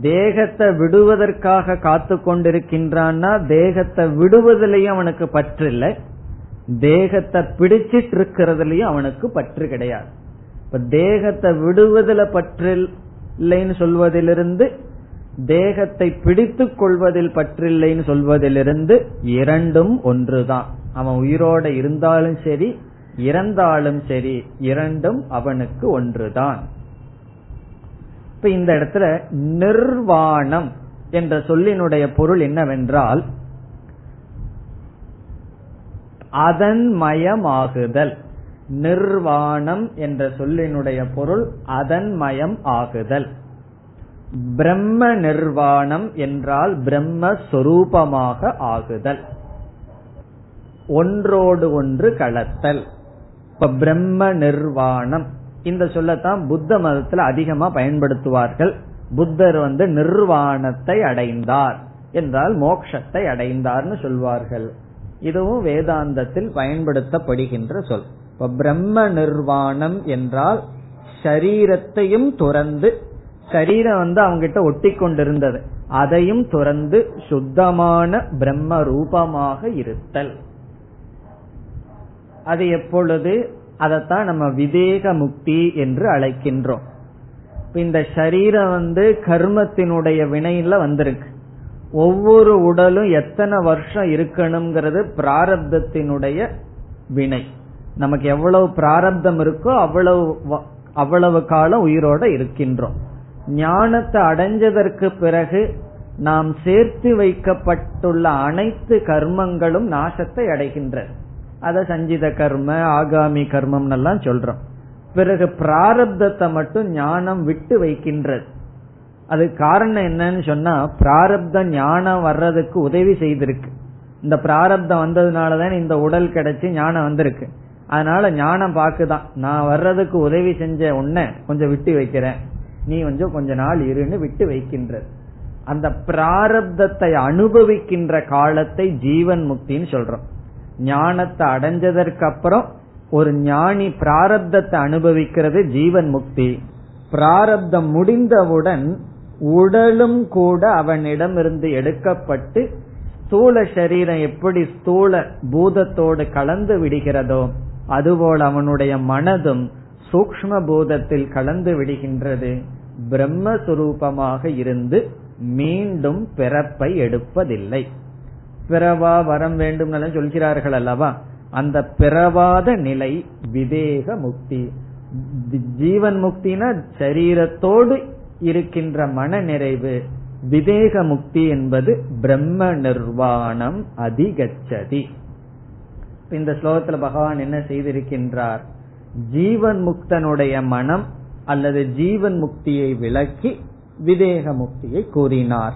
தேகத்தை விடுவதற்காக காத்து கொண்டிருக்கின்றான்னா தேகத்தை விடுவதிலையும் அவனுக்கு பற்று இல்லை தேகத்தை பிடிச்சிட்டு இருக்கிறதுலயும் அவனுக்கு பற்று கிடையாது. இப்ப தேகத்தை விடுவதில் பற்றில்லைன்னு சொல்வதிலிருந்து தேகத்தை பிடித்துக் கொள்வதில் பற்றில்லைன்னு சொல்வதிலிருந்து இரண்டும் ஒன்றுதான். அவன் உயிரோட இருந்தாலும் சரி இறந்தாலும் சரி இரண்டும் அவனுக்கு ஒன்றுதான். இப்ப இந்த இடத்துல நிர்வாணம் என்ற சொல்லினுடைய பொருள் என்னவென்றால் அதன் மயமாகுதல். நிர்வாணம் என்ற சொல்லினுடைய பொருள் அதன் மயம் ஆகுதல். பிரம்ம நிர்வாணம் என்றால் பிரம்மஸ்வரூபமாக ஆகுதல். ஒன்றோடு ஒன்று கலத்தல். இப்ப பிரம்ம நிர்வாணம். இந்த சொல்லத்தான் புத்த மதத்துல அதிகமா பயன்படுத்துவார்கள். புத்தர் வந்து நிர்வாணத்தை அடைந்தார் என்றால் மோக்ஷத்தை அடைந்தார்னு சொல்வார்கள். இதுவும் வேதாந்தத்தில் பயன்படுத்தப்படுகின்ற சொல். இப்ப பிரம்ம நிர்வாணம் என்றால் சரீரத்தையும் துறந்து சரீரம் வந்து அவங்கிட்ட ஒட்டி கொண்டிருந்தது அதையும் துறந்து சுத்தமான பிரம்ம ரூபமாக இருத்தல். அது எப்பொழுது? அதைத்தான் நம்ம விவேக முக்தி என்று அழைக்கின்றோம். இந்த சரீரம் வந்து கர்மத்தினுடைய வினையில வந்திருக்கு. ஒவ்வொரு உடலும் எத்தனை வருஷம் இருக்கணுங்கிறது பிராரப்தத்தினுடைய வினை. நமக்கு எவ்வளவு பிராரப்தம் இருக்கோ அவ்வளவு அவ்வளவு காலம் உயிரோட இருக்கின்றோம். ஞானத்தை அடைஞ்சதற்கு பிறகு நாம் சேர்த்து வைக்கப்பட்டுள்ள அனைத்து கர்மங்களும் நாசத்தை அடைகின்றது அத சஞ்சித கர்ம ஆகாமி கர்மம் எல்லாம் சொல்றோம். பிறகு பிராரப்தத்தை மட்டும் ஞானம் விட்டு வைக்கின்றது. அது காரணம் என்னன்னு சொன்னா பிராரப்த ஞானம் வர்றதுக்கு உதவி செய்திருக்கு. இந்த பிராரப்தம் வந்ததுனாலதான் இந்த உடல் கிடைச்சு ஞானம் வந்திருக்கு. அதனால ஞானம் பாக்குதான் நான் வர்றதுக்கு உதவி செஞ்ச உன்ன கொஞ்சம் விட்டு வைக்கிறேன். நீ கொஞ்சம் கொஞ்ச நாள் இருன்னு விட்டு வைக்கின்றது அந்த பிராரப்தத்தை அனுபவிக்கின்ற காலத்தை ஜீவன் முக்தின்னு சொல்றோம். ஞானத்தை அடைஞ்சதற்கு அப்புறம் ஒரு ஞானி பிராரப்தத்தை அனுபவிக்கிறது ஜீவன் முக்தி. பிராரப்தம் முடிந்தவுடன் உடலும் கூட அவனிடம் இருந்து எடுக்கப்பட்டு ஸ்தூல சரீரம் எப்படி ஸ்தூல பூதத்தோடு கலந்து விடுகிறதோ அதுபோல் அவனுடைய மனதும் சூக்ம பூதத்தில் கலந்து விடுகின்றது. பிரம்மஸ்வரூபமாக இருந்து மீண்டும் பிறப்பை எடுப்பதில்லை. பிறவா வரம் வேண்டும் சொல்கிறார்கள் அல்லவா? அந்த பிறவாத நிலை விதேக முக்தி. ஜீவன் முக்தினா சரீரத்தோடு இருக்கின்ற மன நிறைவு விதேக முக்தி என்பது பிரம்ம நிர்வாணம் அதிகச்சதி. இந்த ஸ்லோகத்துல பகவான் என்ன செய்திருக்கின்றார்? ஜீவன் முக்தனுடைய மனம் அல்லது ஜீவன் முக்தியை விளக்கி விதேக முக்தியை கூறினார்.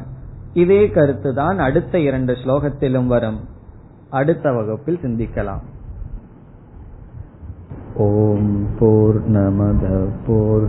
இதே கருத்துதான் அடுத்த இரண்டு ஸ்லோகத்திலும் வரும். அடுத்த வகுப்பில் சிந்திக்கலாம். ஓம் போர் நமத போர்